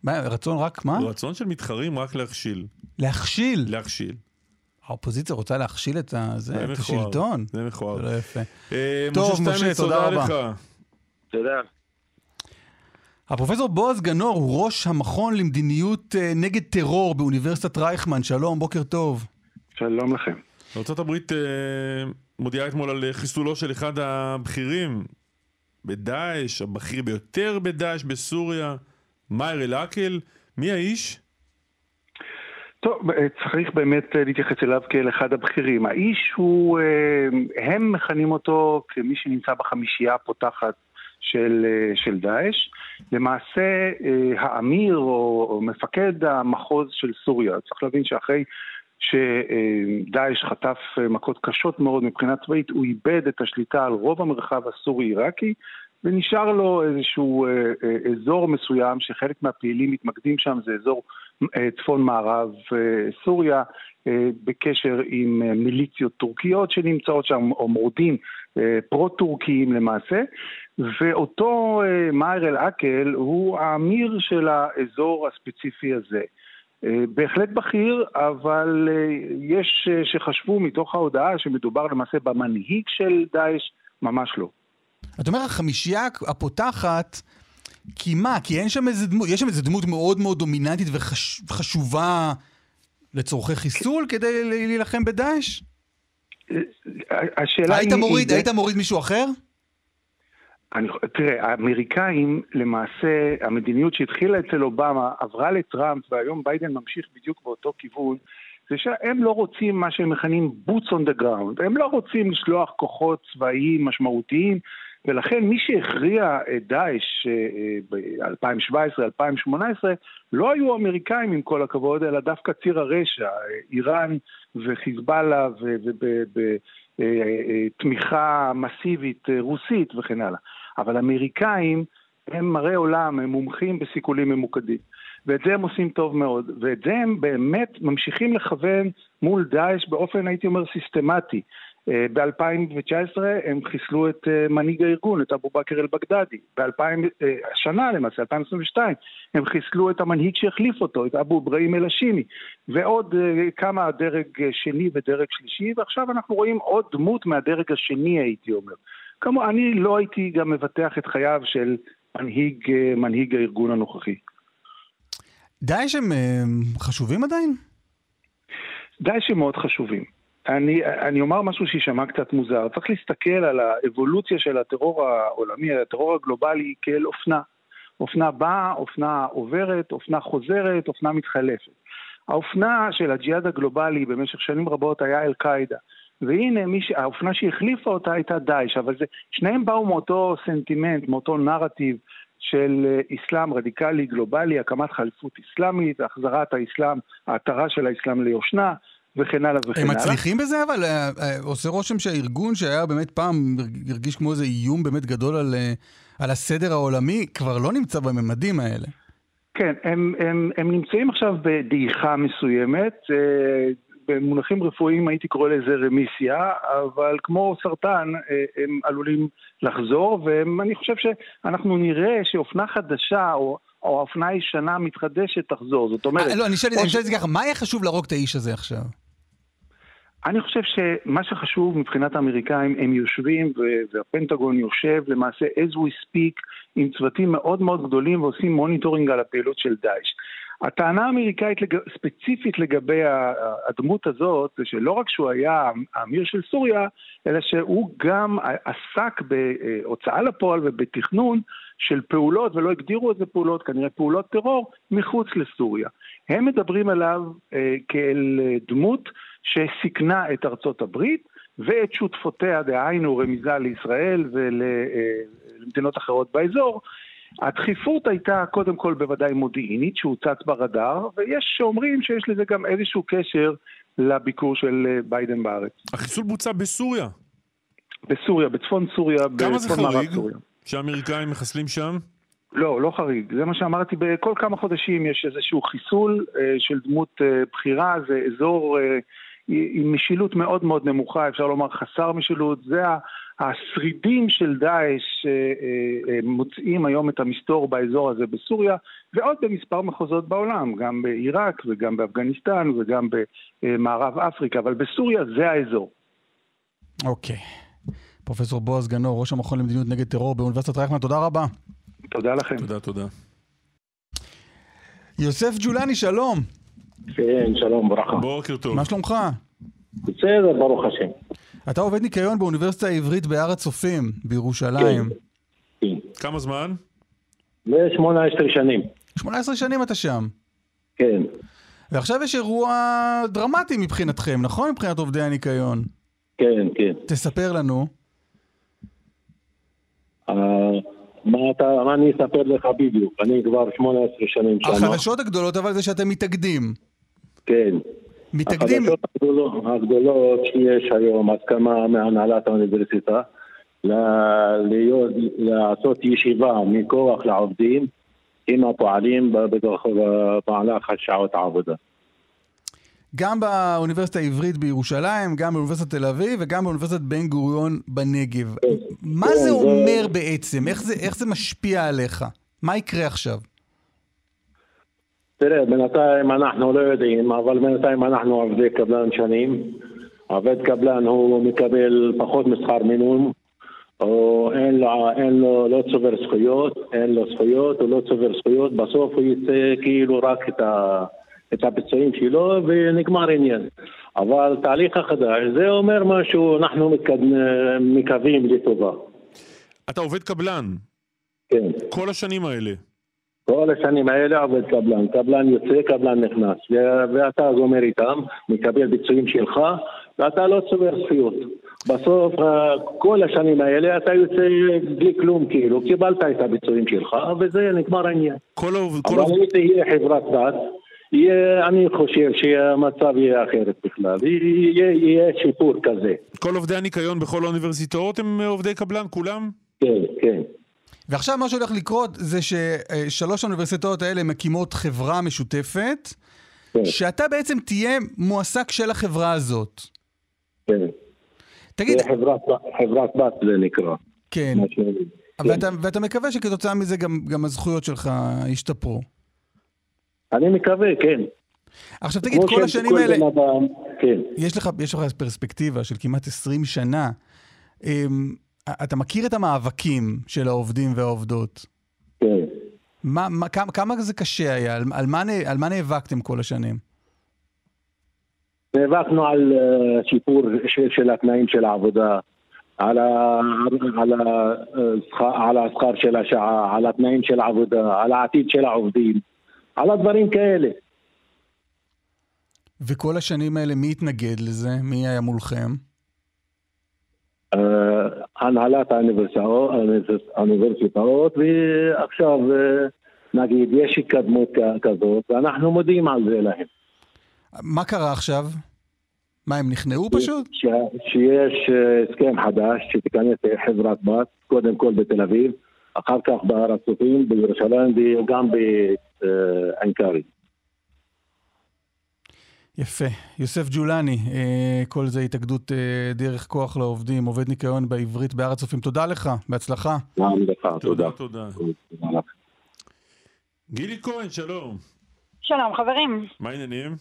מה, רצון רק מה? רצון של מתחרים רק להכשיל. להכשיל. להכשיל. האופוזיציה רוצה להכשיל את ה- זה, זה את מכוער. השלטון. זה מכוער. זה לא יפה. אה, טוב, משה תודה רבה. לך. תודה. הפרופסור בועז גנור הוא ראש המכון למדיניות אה, נגד טרור באוניברסיטת רייכמן. שלום, בוקר טוב. שלום לכם. ארה"ב מודיעה אתמול על חיסולו של אחד הבכירים בדאעש, הבכיר ביותר בדאעש בסוריה, מאיר אל-עקל. מי האיש? טוב, אה, צריך באמת אה, להתייחס אליו כאל אחד הבכירים. האיש הוא, אה, הם מכנים אותו כמי שנמצא בחמישייה הפותחת של, אה, של דאעש. למעשה, אה, האמיר או מפקד המחוז של סוריה, צריך להבין שאחרי שדאעש חטף אה, מכות קשות מאוד מבחינה צבאית, הוא איבד את השליטה על רוב המרחב הסורי-עיראקי, ונשאר לו איזשהו אה, אה, אזור מסוים שחלק מהפעילים מתמקדים שם, זה אזור צפון מערב סוריה, בקשר עם מיליציות טורקיות שנמצאות שם, או מורדים פרו-טורקיים למעשה, ואותו אה, מאהר אל-עקל הוא האמיר של האזור הספציפי הזה. אה, בהחלט בכיר, אבל אה, יש אה, שחשבו מתוך ההודעה שמדובר למעשה במנהיג של דאעש, ממש לא. אתה אומר, החמישייה הפותחת, כי מה? כי אין שם איזה דמות, יש שם איזה דמות מאוד מאוד דומיננטית וחשובה לצורכי חיסול כדי להילחם בדאעש? השאלה היית היא... מוריד, היא- היית מוריד מישהו אחר? אני, תראה, האמריקאים, למעשה, המדיניות שהתחילה אצל אובמה עברה לטראמפ, והיום ביידן ממשיך בדיוק באותו כיוון, זה שהם לא רוצים מה שהם מכנים boots on the ground. הם לא רוצים לשלוח כוחות צבאיים משמעותיים, ולכן מי שהכריע את דאעש אה, ב-2017-2018 לא היו האמריקאים עם כל הכבוד, אלא דווקא ציר הרשע, אה, איראן וחיזבאללה ובתמיכה מסיבית אה, רוסית וכן הלאה. אבל אמריקאים הם מראה עולם, הם מומחים בסיכולים ממוקדים. ואת זה הם עושים טוב מאוד, ואת זה הם באמת ממשיכים לכוון מול דאעש באופן, הייתי אומר, סיסטמטי. ב-2019 הם חיסלו את אה, מנהיג הארגון, את אבו בכר אל-בגדדי. השנה למעשה, 2022, הם חיסלו את המנהיג שהחליף אותו, את אבו אברהים אל-השימי. ועוד אה, כמה דרג שני ודרג שלישי, ועכשיו אנחנו רואים עוד דמות מהדרג השני, הייתי אומר. כמו, אני לא הייתי גם מבטח את חייו של מנהיג, מנהיג הארגון הנוכחי. דאעש הם חשובים עדיין? דאעש הם מאוד חשובים. אני, אני אומר משהו שיישמע קצת מוזר. צריך להסתכל על האבולוציה של הטרור העולמי, הטרור הגלובלי, כאל אופנה. אופנה באה, אופנה עוברת, אופנה חוזרת, אופנה מתחלפת. האופנה של הג'יהאד הגלובלי במשך שנים רבות היה אל-קאעידה. והנה, ש... האופנה שהחליפה אותה הייתה דאעש, אבל זה, שניהם באו מאותו סנטימנט, מאותו נרטיב של אסלאם רדיקלי גלובלי, הקמת חליפות אסלאמית, החזרת האסלאם, ההתרה של האסלאם ליושנה. וכן הלאה וכן הלאה. הם מצליחים בזה אבל? אה, אה, עושה רושם שהארגון שהיה באמת פעם הרגיש כמו איזה איום באמת גדול על, אה, על הסדר העולמי, כבר לא נמצא בממדים האלה. כן, הם, הם, הם נמצאים עכשיו בדעיכה מסוימת. במונחים רפואיים הייתי קורא לזה רמיסיה, אבל כמו סרטן הם עלולים לחזור, ואני חושב שאנחנו נראה שאופנה חדשה, או או האופנה הישנה מתחדשת תחזור. זאת אומרת... לא, אני שואל את זה ככה, מה היה חשוב להרוג את האיש הזה עכשיו? אני חושב שמה שחשוב מבחינת האמריקאים, הם יושבים והפנטגון יושב למעשה as we speak עם צוותים מאוד מאוד גדולים ועושים monitoring על הפעילות של דאעש. הטענה האמריקאית לג... ספציפית לגבי הדמות הזאת, זה שלא רק שהוא היה האמיר של סוריה, אלא שהוא גם עסק בהוצאה לפועל ובתכנון של פעולות, ולא הגדירו את זה פעולות, כנראה פעולות טרור, מחוץ לסוריה. הם מדברים עליו אה, כאל דמות שסיכנה את ארצות הברית ואת שותפותיה, דהיינו רמיזה לישראל ולמדינות אה, אחרות באזור. הדחיפות הייתה קודם כל בוודאי מודיעינית, שהוצץ ברדאר, ויש שאומרים שיש לזה גם איזשהו קשר לביקור של אה, ביידן בארץ. החיסול בוצע בסוריה. בסוריה, בצפון סוריה, כמה זה חריג שהאמריקאים מחסלים שם? לא, לא חריג. זה מה שאמרתי, בכל כמה חודשים יש איזשהו חיסול אה, של דמות אה, בחירה, זה אזור אה, עם משילות מאוד מאוד נמוכה, אפשר לומר חסר משילות. זה השרידים של דאעש מוצאים היום את המסתור באזור הזה בסוריה, ועוד במספר מחוזות בעולם, גם בעיראק וגם באפגניסטן וגם במערב אפריקה, אבל בסוריה זה האזור. אוקיי. Okay. פרופסור בועז גנור, ראש המכון למדיניות נגד טרור באוניברסיטת רייכמן, תודה רבה. תודה לכם. תודה, תודה. יוסף ג'ולני, שלום. כן, שלום, ברכה. בוקר טוב. מה שלומך? בסדר, ברוך השם. אתה עובד ניקיון באוניברסיטה העברית בהר הצופים, בירושלים. כן. כמה זמן? ל-18 שנים. 18 שנים אתה שם. כן. ועכשיו יש אירוע דרמטי מבחינתכם, נכון? מבחינת עובדי הניקיון. כן, כן. תספר לנו. Uh, מה, אתה, מה אני אספר לך בדיוק? אני כבר 18 שנים שם. החדשות הגדולות אבל זה שאתם מתאגדים. כן. מתאגדים... החדשות הגדולות, הגדולות שיש היום, הסכמה מהנהלת האוניברסיטה, להיות, לעשות ישיבה מכוח לעובדים עם הפועלים במהלך השעות העבודה. גם באוניברסיטה העברית בירושלים, גם באוניברסיטת תל אביב וגם באוניברסיטת בן גוריון בנגב. מה זה כן, אומר בעצם? איך זה, איך זה משפיע עליך? מה יקרה עכשיו? תראה, בינתיים אנחנו לא יודעים, אבל בינתיים אנחנו עובדי קבלן שנים. עובד קבלן הוא מקבל פחות משכר מינימום, או אין לו, אין לו, לא צובר זכויות, אין לו זכויות, הוא לא צובר זכויות, בסוף הוא יצא כאילו רק את ה... את הביצועים שלו ונגמר עניין. אבל תהליך החדש, זה אומר משהו, אנחנו מקווים לטובה. אתה עובד קבלן. כן. כל השנים האלה. כל השנים האלה עובד קבלן. קבלן יוצא, קבלן נכנס. ואתה גומר איתם, מקבל ביצועים שלך, ואתה לא צובר זכויות. בסוף, כל השנים האלה אתה יוצא בלי כלום, כאילו, קיבלת את הביצועים שלך, וזה נגמר העניין. כל העובד... אבל אם תהיה חברת יהיה, אני חושב שהמצב יהיה אחרת בכלל, יהיה, יהיה שיפור כזה. כל עובדי הניקיון בכל האוניברסיטאות הם עובדי קבלן, כולם? כן, כן. ועכשיו מה שהולך לקרות זה ששלוש האוניברסיטאות האלה מקימות חברה משותפת, כן. שאתה בעצם תהיה מועסק של החברה הזאת. כן. תגיד... חברת, חברת בת זה נקרא. כן. מה ש- ואתה, ואתה מקווה שכתוצאה מזה גם, גם הזכויות שלך ישתפרו. אני מקווה, כן. עכשיו תגיד, כל השנים כל האלה, אדם, כן. יש לך, יש לך פרספקטיבה של כמעט 20 שנה. אמ, אתה מכיר את המאבקים של העובדים והעובדות. כן. מה, מה, כמה, כמה זה קשה היה? על, על, מה, על מה נאבקתם כל השנים? נאבקנו על אה, שיפור של, של התנאים של העבודה, על, ה, על, ה, השכר, על השכר של השעה, על התנאים של העבודה, על העתיד של העובדים, על הדברים כאלה. וכל השנים האלה, מי התנגד לזה? מי היה מולכם? אה, הנהלת האוניברסיטאות, ועכשיו אה, נגיד יש התקדמות כזאת ואנחנו מודיעים על זה להם. מה קרה עכשיו? מה, הם נכנעו פשוט? ש, שיש אה, הסכם חדש שתיכנס חברת בת, קודם כל בתל אביב, אחר כך בהר הצופים, בירושלים וגם בעין יפה. יוסף ג'ולני, אה, כל זה התאגדות אה, דרך כוח לעובדים, עובד ניקיון בעברית בהר הצופים. תודה לך, בהצלחה. גם לך, תודה. תודה. גילי כהן, שלום. שלום חברים, מה העניינים?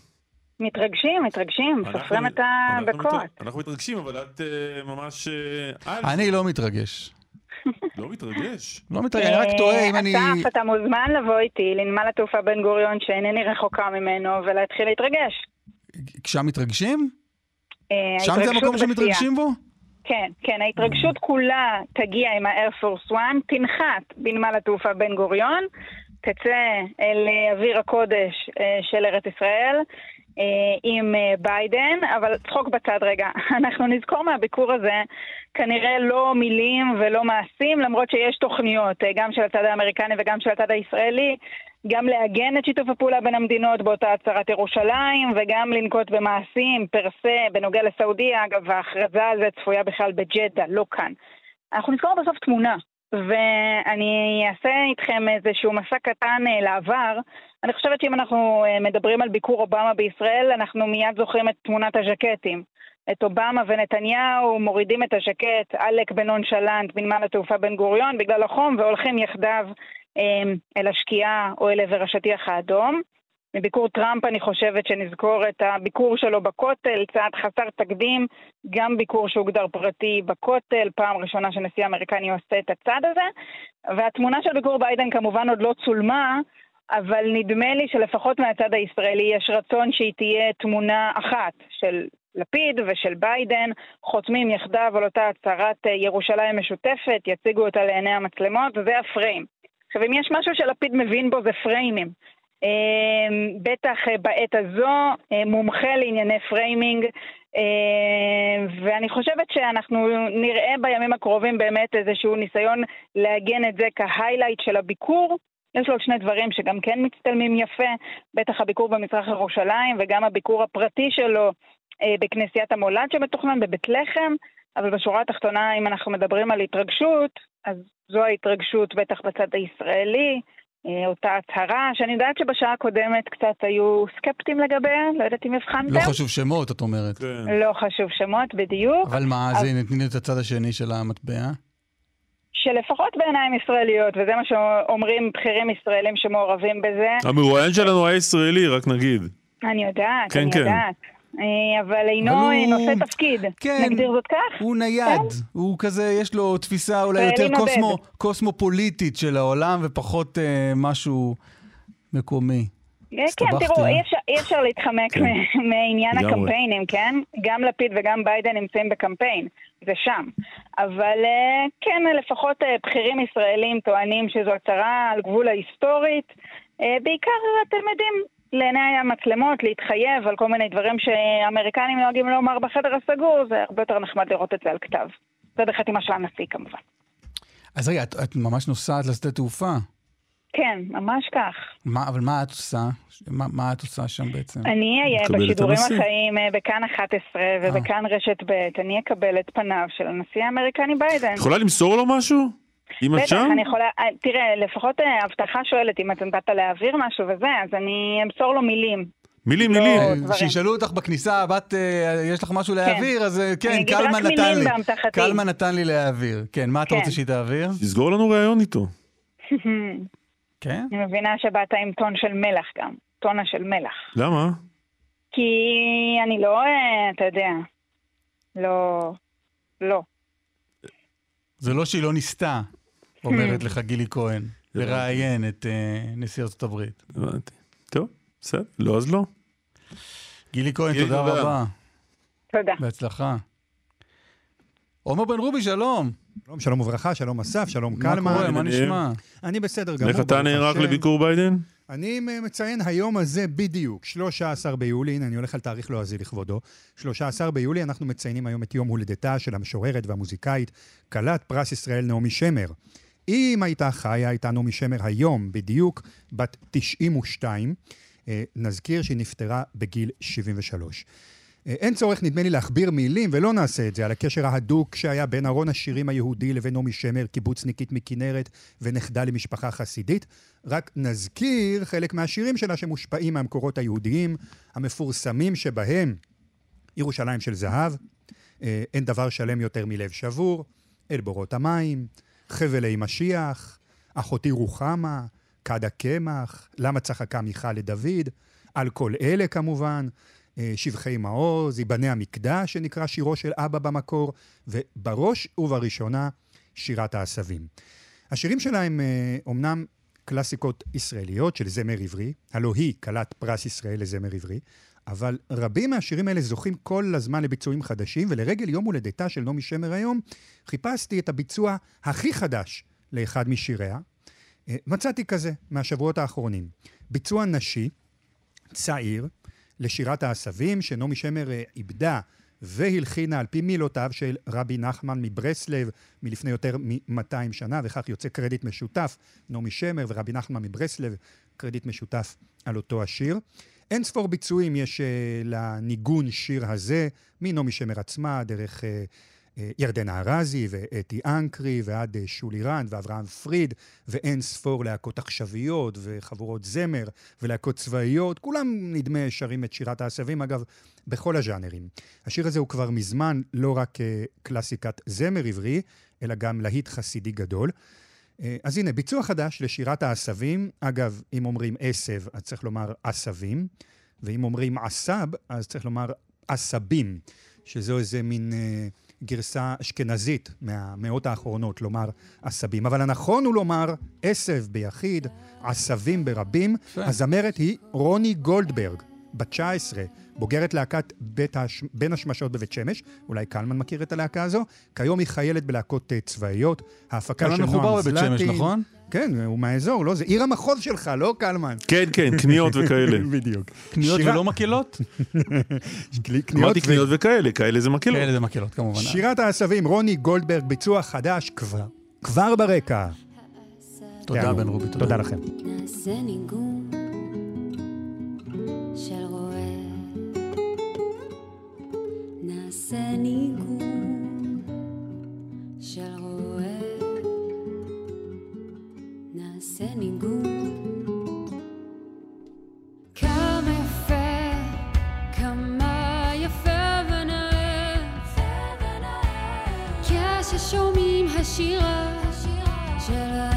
מתרגשים, מתרגשים, סופרים את הדקות. אנחנו מתרגשים, אבל את אה, ממש. אני לא מתרגש. לא מתרגש. לא מתרגש, אני רק תוהה אם אני... אסף, אתה מוזמן לבוא איתי לנמל התעופה בן גוריון שאינני רחוקה ממנו ולהתחיל להתרגש. שם מתרגשים? אה, שם זה המקום. שמתרגשים בו? כן, כן, ההתרגשות כולה תגיע עם Force One, תנחת בנמל התעופה בן גוריון, תצא אל אוויר הקודש אה, של ארץ ישראל. אה, עם אה, ביידן, אבל צחוק בצד רגע. אנחנו נזכור מהביקור הזה כנראה לא מילים ולא מעשים, למרות שיש תוכניות, אה, גם של הצד האמריקני וגם של הצד הישראלי, גם לעגן את שיתוף הפעולה בין המדינות באותה הצהרת ירושלים, וגם לנקוט במעשים per se בנוגע לסעודיה. אגב, ההכרזה על זה צפויה בכלל בג'דה, לא כאן. אנחנו נזכור בסוף תמונה, ואני אעשה איתכם איזשהו מסע קטן לעבר. אני חושבת שאם אנחנו אה, מדברים על ביקור אובמה בישראל, אנחנו מיד זוכרים את תמונת הז'קטים. את אובמה ונתניהו מורידים את הז'קט, עלק בנונשלנט בנמל התעופה בן גוריון בגלל החום והולכים יחדיו אה, אל השקיעה או אל עבר השטיח האדום. מביקור טראמפ אני חושבת שנזכור את הביקור שלו בכותל, צעד חסר תקדים, גם ביקור שהוגדר פרטי בכותל, פעם ראשונה שנשיא אמריקני עושה את הצעד הזה. והתמונה של ביקור ביידן כמובן עוד לא צולמה, אבל נדמה לי שלפחות מהצד הישראלי יש רצון שהיא תהיה תמונה אחת של לפיד ושל ביידן, חותמים יחדיו על אותה הצהרת אה, ירושלים משותפת, יציגו אותה לעיני המצלמות, וזה הפריים. עכשיו, אם יש משהו שלפיד מבין בו זה פריימים. אה, בטח אה, בעת הזו, מומחה לענייני framing, ואני חושבת שאנחנו נראה בימים הקרובים באמת איזשהו ניסיון לעגן את זה כ highlight של הביקור. יש לו עוד שני דברים שגם כן מצטלמים יפה, בטח הביקור במזרח ירושלים וגם הביקור הפרטי שלו אה, בכנסיית המולד שמתוכנן בבית לחם, אבל בשורה התחתונה, אם אנחנו מדברים על התרגשות, אז זו ההתרגשות בטח בצד הישראלי, אה, אותה הצהרה, שאני יודעת שבשעה הקודמת קצת היו סקפטיים לגביה, לא יודעת אם הבחנתם. לא חשוב שמות, את אומרת. לא חשוב שמות, בדיוק. אבל מה, אבל- זה נתני את הצד השני של המטבע? שלפחות בעיניים ישראליות, וזה מה שאומרים בכירים ישראלים שמעורבים בזה, המרואיין שלנו היה ישראלי, רק נגיד. אני יודעת, כן, אני כן. יודעת. אה, אבל אינו אבל הוא- נושא תפקיד. כן. נגדיר זאת כך? הוא נייד, הוא כזה, יש לו תפיסה אולי יותר. קוסמו, קוסמופוליטית של העולם ופחות אה, משהו מקומי. אה, כן, תראו, אה? אי אפשר- אי אפשר להתחמק כן. מעניין. הקמפיינים, כן? גם לפיד וגם ביידן נמצאים בקמפיין, זה שם. אבל אה, כן, לפחות אה, בכירים ישראלים טוענים שזו הצהרה על גבול ההיסטורית. אה, בעיקר, אתם יודעים, לעיני המצלמות, להתחייב על כל מיני דברים שאמריקנים נוהגים לומר בחדר הסגור, זה הרבה יותר נחמד לראות את זה על כתב. זה בחתימה של הנשיא כמובן. אז רגע, את, את ממש נוסעת לשדה תעופה. כן, ממש כך. מה, אבל מה את עושה? מה, מה את עושה שם בעצם? אני אהיה בשידורים. החיים אה, בכאן 11 ובכאן רשת ב', אני אקבל את פניו של הנשיא האמריקני ביידן. יכולה למסור לו משהו? אם את בטח, שם? אני יכולה, אה, תראה, לפחות אה, הבטחה שואלת אם את נתת להעביר משהו וזה, אז אני אמסור לו מילים. מילים, לא מילים. שישאלו אותך בכניסה, בת, אה, יש לך משהו להעביר? אז אה, כן, קלמן נתן לי. קלמן נתן לי להעביר. כן, מה אתה כן. רוצה שהיא תעביר? תסגור לנו ראיון איתו. כן? אני מבינה שבאת עם טון של מלח גם. טונה של מלח. למה? כי אני לא, אתה יודע, לא, לא. זה לא שהיא לא ניסתה, אומרת לך גילי כהן, לראיין את אה, נשיא ארצות הברית. הבנתי. טוב, בסדר. לא אז לא. גילי כהן, תודה. רבה. תודה. בהצלחה. עומר בן רובי, שלום. שלום, שלום וברכה, שלום אסף, שלום מה קלמן. קורה? מה נשמע? אני בסדר גמור. איך אתה נערך. לביקור ביידן? אני מציין היום הזה בדיוק, 13 ביולי, הנה אני הולך על תאריך לועזי לכבודו. 13 ביולי אנחנו מציינים היום את יום הולדתה של המשוררת והמוזיקאית, כלת פרס ישראל נעמי שמר. אם הייתה חיה, הייתה נעמי שמר היום בדיוק, בת 92. אה, נזכיר שהיא נפטרה בגיל 73. אה, אין צורך, נדמה לי, להכביר מילים, ולא נעשה את זה, על הקשר ההדוק שהיה בין ארון השירים היהודי לבין נעמי שמר, קיבוצניקית מכנרת ונכדה למשפחה חסידית. רק נזכיר חלק מהשירים שלה שמושפעים מהמקורות היהודיים, המפורסמים שבהם ירושלים של זהב, אה, אין דבר שלם יותר מלב שבור, אל בורות המים, חבלי משיח, אחותי רוחמה, כד הקמח, למה צחקה מיכל לדוד, על כל אלה כמובן, שבחי מעוז, ייבנה המקדש, שנקרא שירו של אבא במקור, ובראש ובראשונה, שירת העשבים. השירים שלה הם אה, אומנם קלאסיקות ישראליות של זמר עברי, הלא היא כלת פרס ישראל לזמר עברי, אבל רבים מהשירים האלה זוכים כל הזמן לביצועים חדשים, ולרגל יום הולדתה של נעמי שמר היום, חיפשתי את הביצוע הכי חדש לאחד משיריה. אה, מצאתי כזה מהשבועות האחרונים. ביצוע נשי, צעיר, לשירת העשבים, שנעמי שמר אה, איבדה והלחינה על פי מילותיו של רבי נחמן מברסלב מלפני יותר מ-200 שנה, וכך יוצא קרדיט משותף, נעמי שמר ורבי נחמן מברסלב, קרדיט משותף על אותו השיר. אין ספור ביצועים יש uh, לניגון שיר הזה, מנעמי שמר עצמה, דרך uh, ירדנה ארזי ואתי אנקרי ועד uh, שולי רנד ואברהם פריד, ואין ספור להקות עכשוויות וחבורות זמר ולהקות צבאיות, כולם נדמה שרים את שירת העשבים, אגב, בכל הז'אנרים. השיר הזה הוא כבר מזמן לא רק uh, קלאסיקת זמר עברי, אלא גם להיט חסידי גדול. אה, אז הנה, ביצוע חדש לשירת העשבים. אגב, אם אומרים עשב, אז צריך לומר עשבים, ואם אומרים עשב, אז צריך לומר עשבים, שזו איזה מין אה, גרסה אשכנזית מהמאות האחרונות, לומר עשבים. אבל הנכון הוא לומר עשב ביחיד, עשבים ברבים. הזמרת היא רוני גולדברג, בת 19, בוגרת להקת בית הש... בין השמשות בבית שמש, אולי קלמן מכיר את הלהקה הזו, כיום היא חיילת בלהקות uh, צבאיות, ההפקה קלמן של נועם מחובר זלטי. בבית שמש, נכון? כן, הוא מהאזור, לא? זה עיר המחוז שלך, לא קלמן. כן, כן, קניות וכאלה. בדיוק. קניות ולא מקהלות? אמרתי קניות וכאלה, כאלה זה מקהלות. כאלה זה מקהלות, כמובן. שירת העשבים, רוני גולדברג, ביצוע חדש כבר, כבר ברקע. תודה. בן רובי, תודה. תודה לכם. נעשה ניגון ניגון כמה יפה כמה יפה ונאה כששומעים השירה שלהם טוב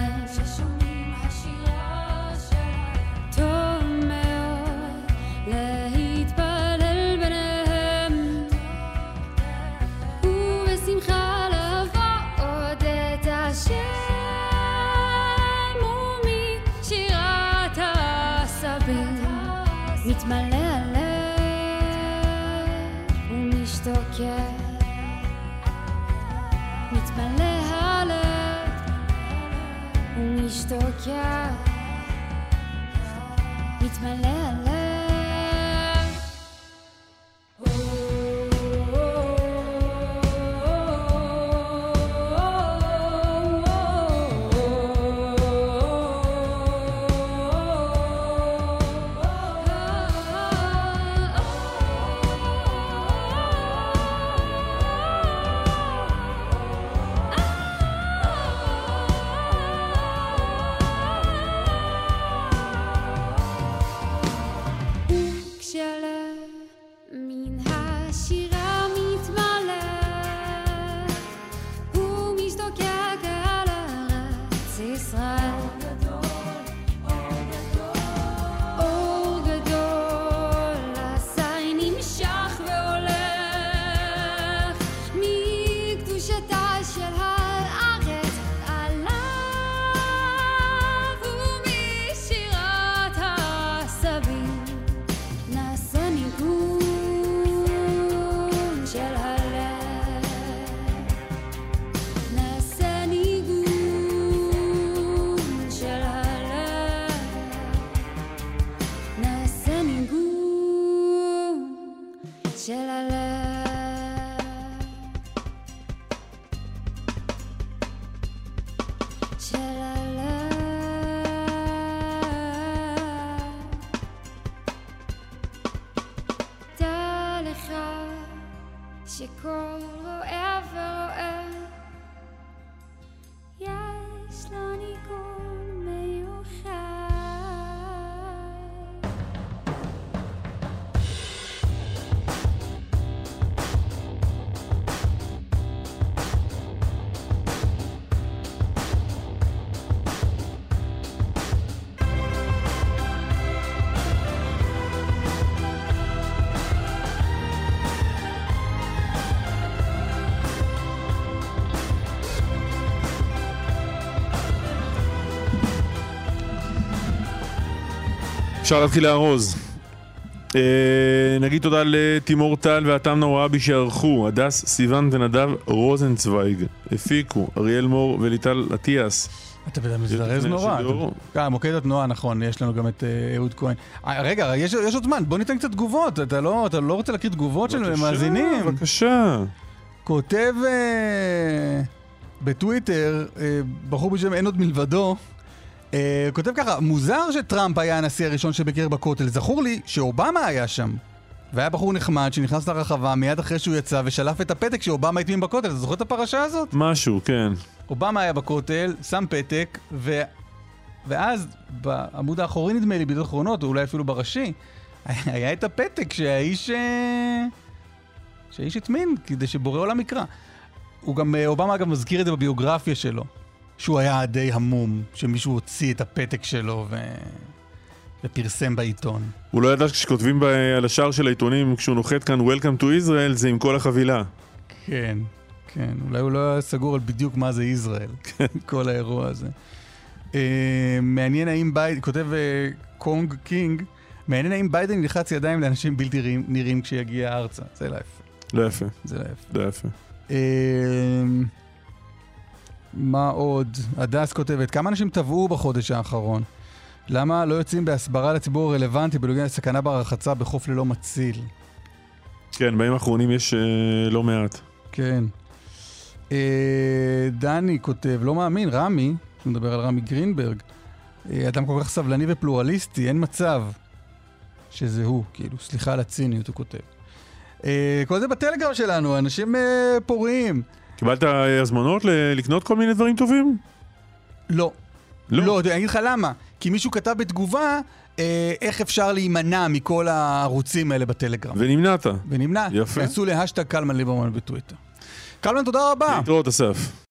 אפשר להתחיל לארוז. אה, נגיד תודה לתימור טל והתם נוראבי שערכו, הדס סיוון ונדב רוזנצוויג הפיקו, אריאל מור וליטל אטיאס. אתה מזדרז נורא. אה, מוקד התנועה, נכון, יש לנו גם את אה, אהוד כהן. אה, רגע, יש עוד זמן, בוא ניתן קצת תגובות. אתה לא אתה לא רוצה להקריא תגובות של מאזינים? בבקשה. כותב אה, בטוויטר, בחור בשם אין עוד מלבדו, אה, כותב ככה, מוזר שטראמפ היה הנשיא הראשון שביקר בכותל. זכור לי שאובמה היה שם. והיה בחור נחמד שנכנס לרחבה מיד אחרי שהוא יצא ושלף את הפתק שאובמה הטמין בכותל. אתה זוכר את הפרשה הזאת? משהו, כן. אובמה היה בכותל, שם פתק, ו... ואז בעמוד האחורי נדמה לי, בידיעות אחרונות, או אולי אפילו בראשי, היה את הפתק שהאיש... אה, שהאיש הטמין, כדי שבורא עולם יקרא. הוא גם, אה, אובמה אגב מזכיר את זה בביוגרפיה שלו, שהוא היה די המום, שמישהו הוציא את הפתק שלו ו... ופרסם בעיתון. הוא לא ידע שכשכותבים ב- על השער של העיתונים, כשהוא נוחת כאן Welcome to Israel, זה עם כל החבילה. כן, כן, אולי הוא לא היה סגור על בדיוק מה זה ישראל, כל האירוע הזה. אה, מעניין האם ביידן, כותב אה, קונג קינג, מעניין האם ביידן ילחץ ידיים לאנשים בלתי נראים- נראים כשיגיע ארצה. זה לא יפה. לא יפה. זה לא יפה. לא יפה. אה, מה עוד? הדס כותבת, כמה אנשים טבעו בחודש האחרון? למה לא יוצאים בהסברה לציבור הרלוונטי בנוגע לסכנה ברחצה בחוף ללא מציל? כן, בימים האחרונים יש אה, לא מעט. כן. אה, דני כותב, לא מאמין, רמי, הוא מדבר על רמי גרינברג, אה, אדם כל כך סבלני ופלורליסטי, אין מצב שזה הוא, כאילו, סליחה על הציניות, הוא כותב. אה, כל זה בטלגרם שלנו, אנשים אה, פוריים. קיבלת אה, הזמנות ל- לקנות כל מיני דברים טובים? לא. לא. לא, אני אגיד לך למה. כי מישהו כתב בתגובה, אה, איך אפשר להימנע מכל הערוצים האלה בטלגרם. ונמנעת. ונמנע. יפה. כנסו להשטג קלמן ליברמן בטוויטר. קלמן, תודה רבה. להתראות, אסף.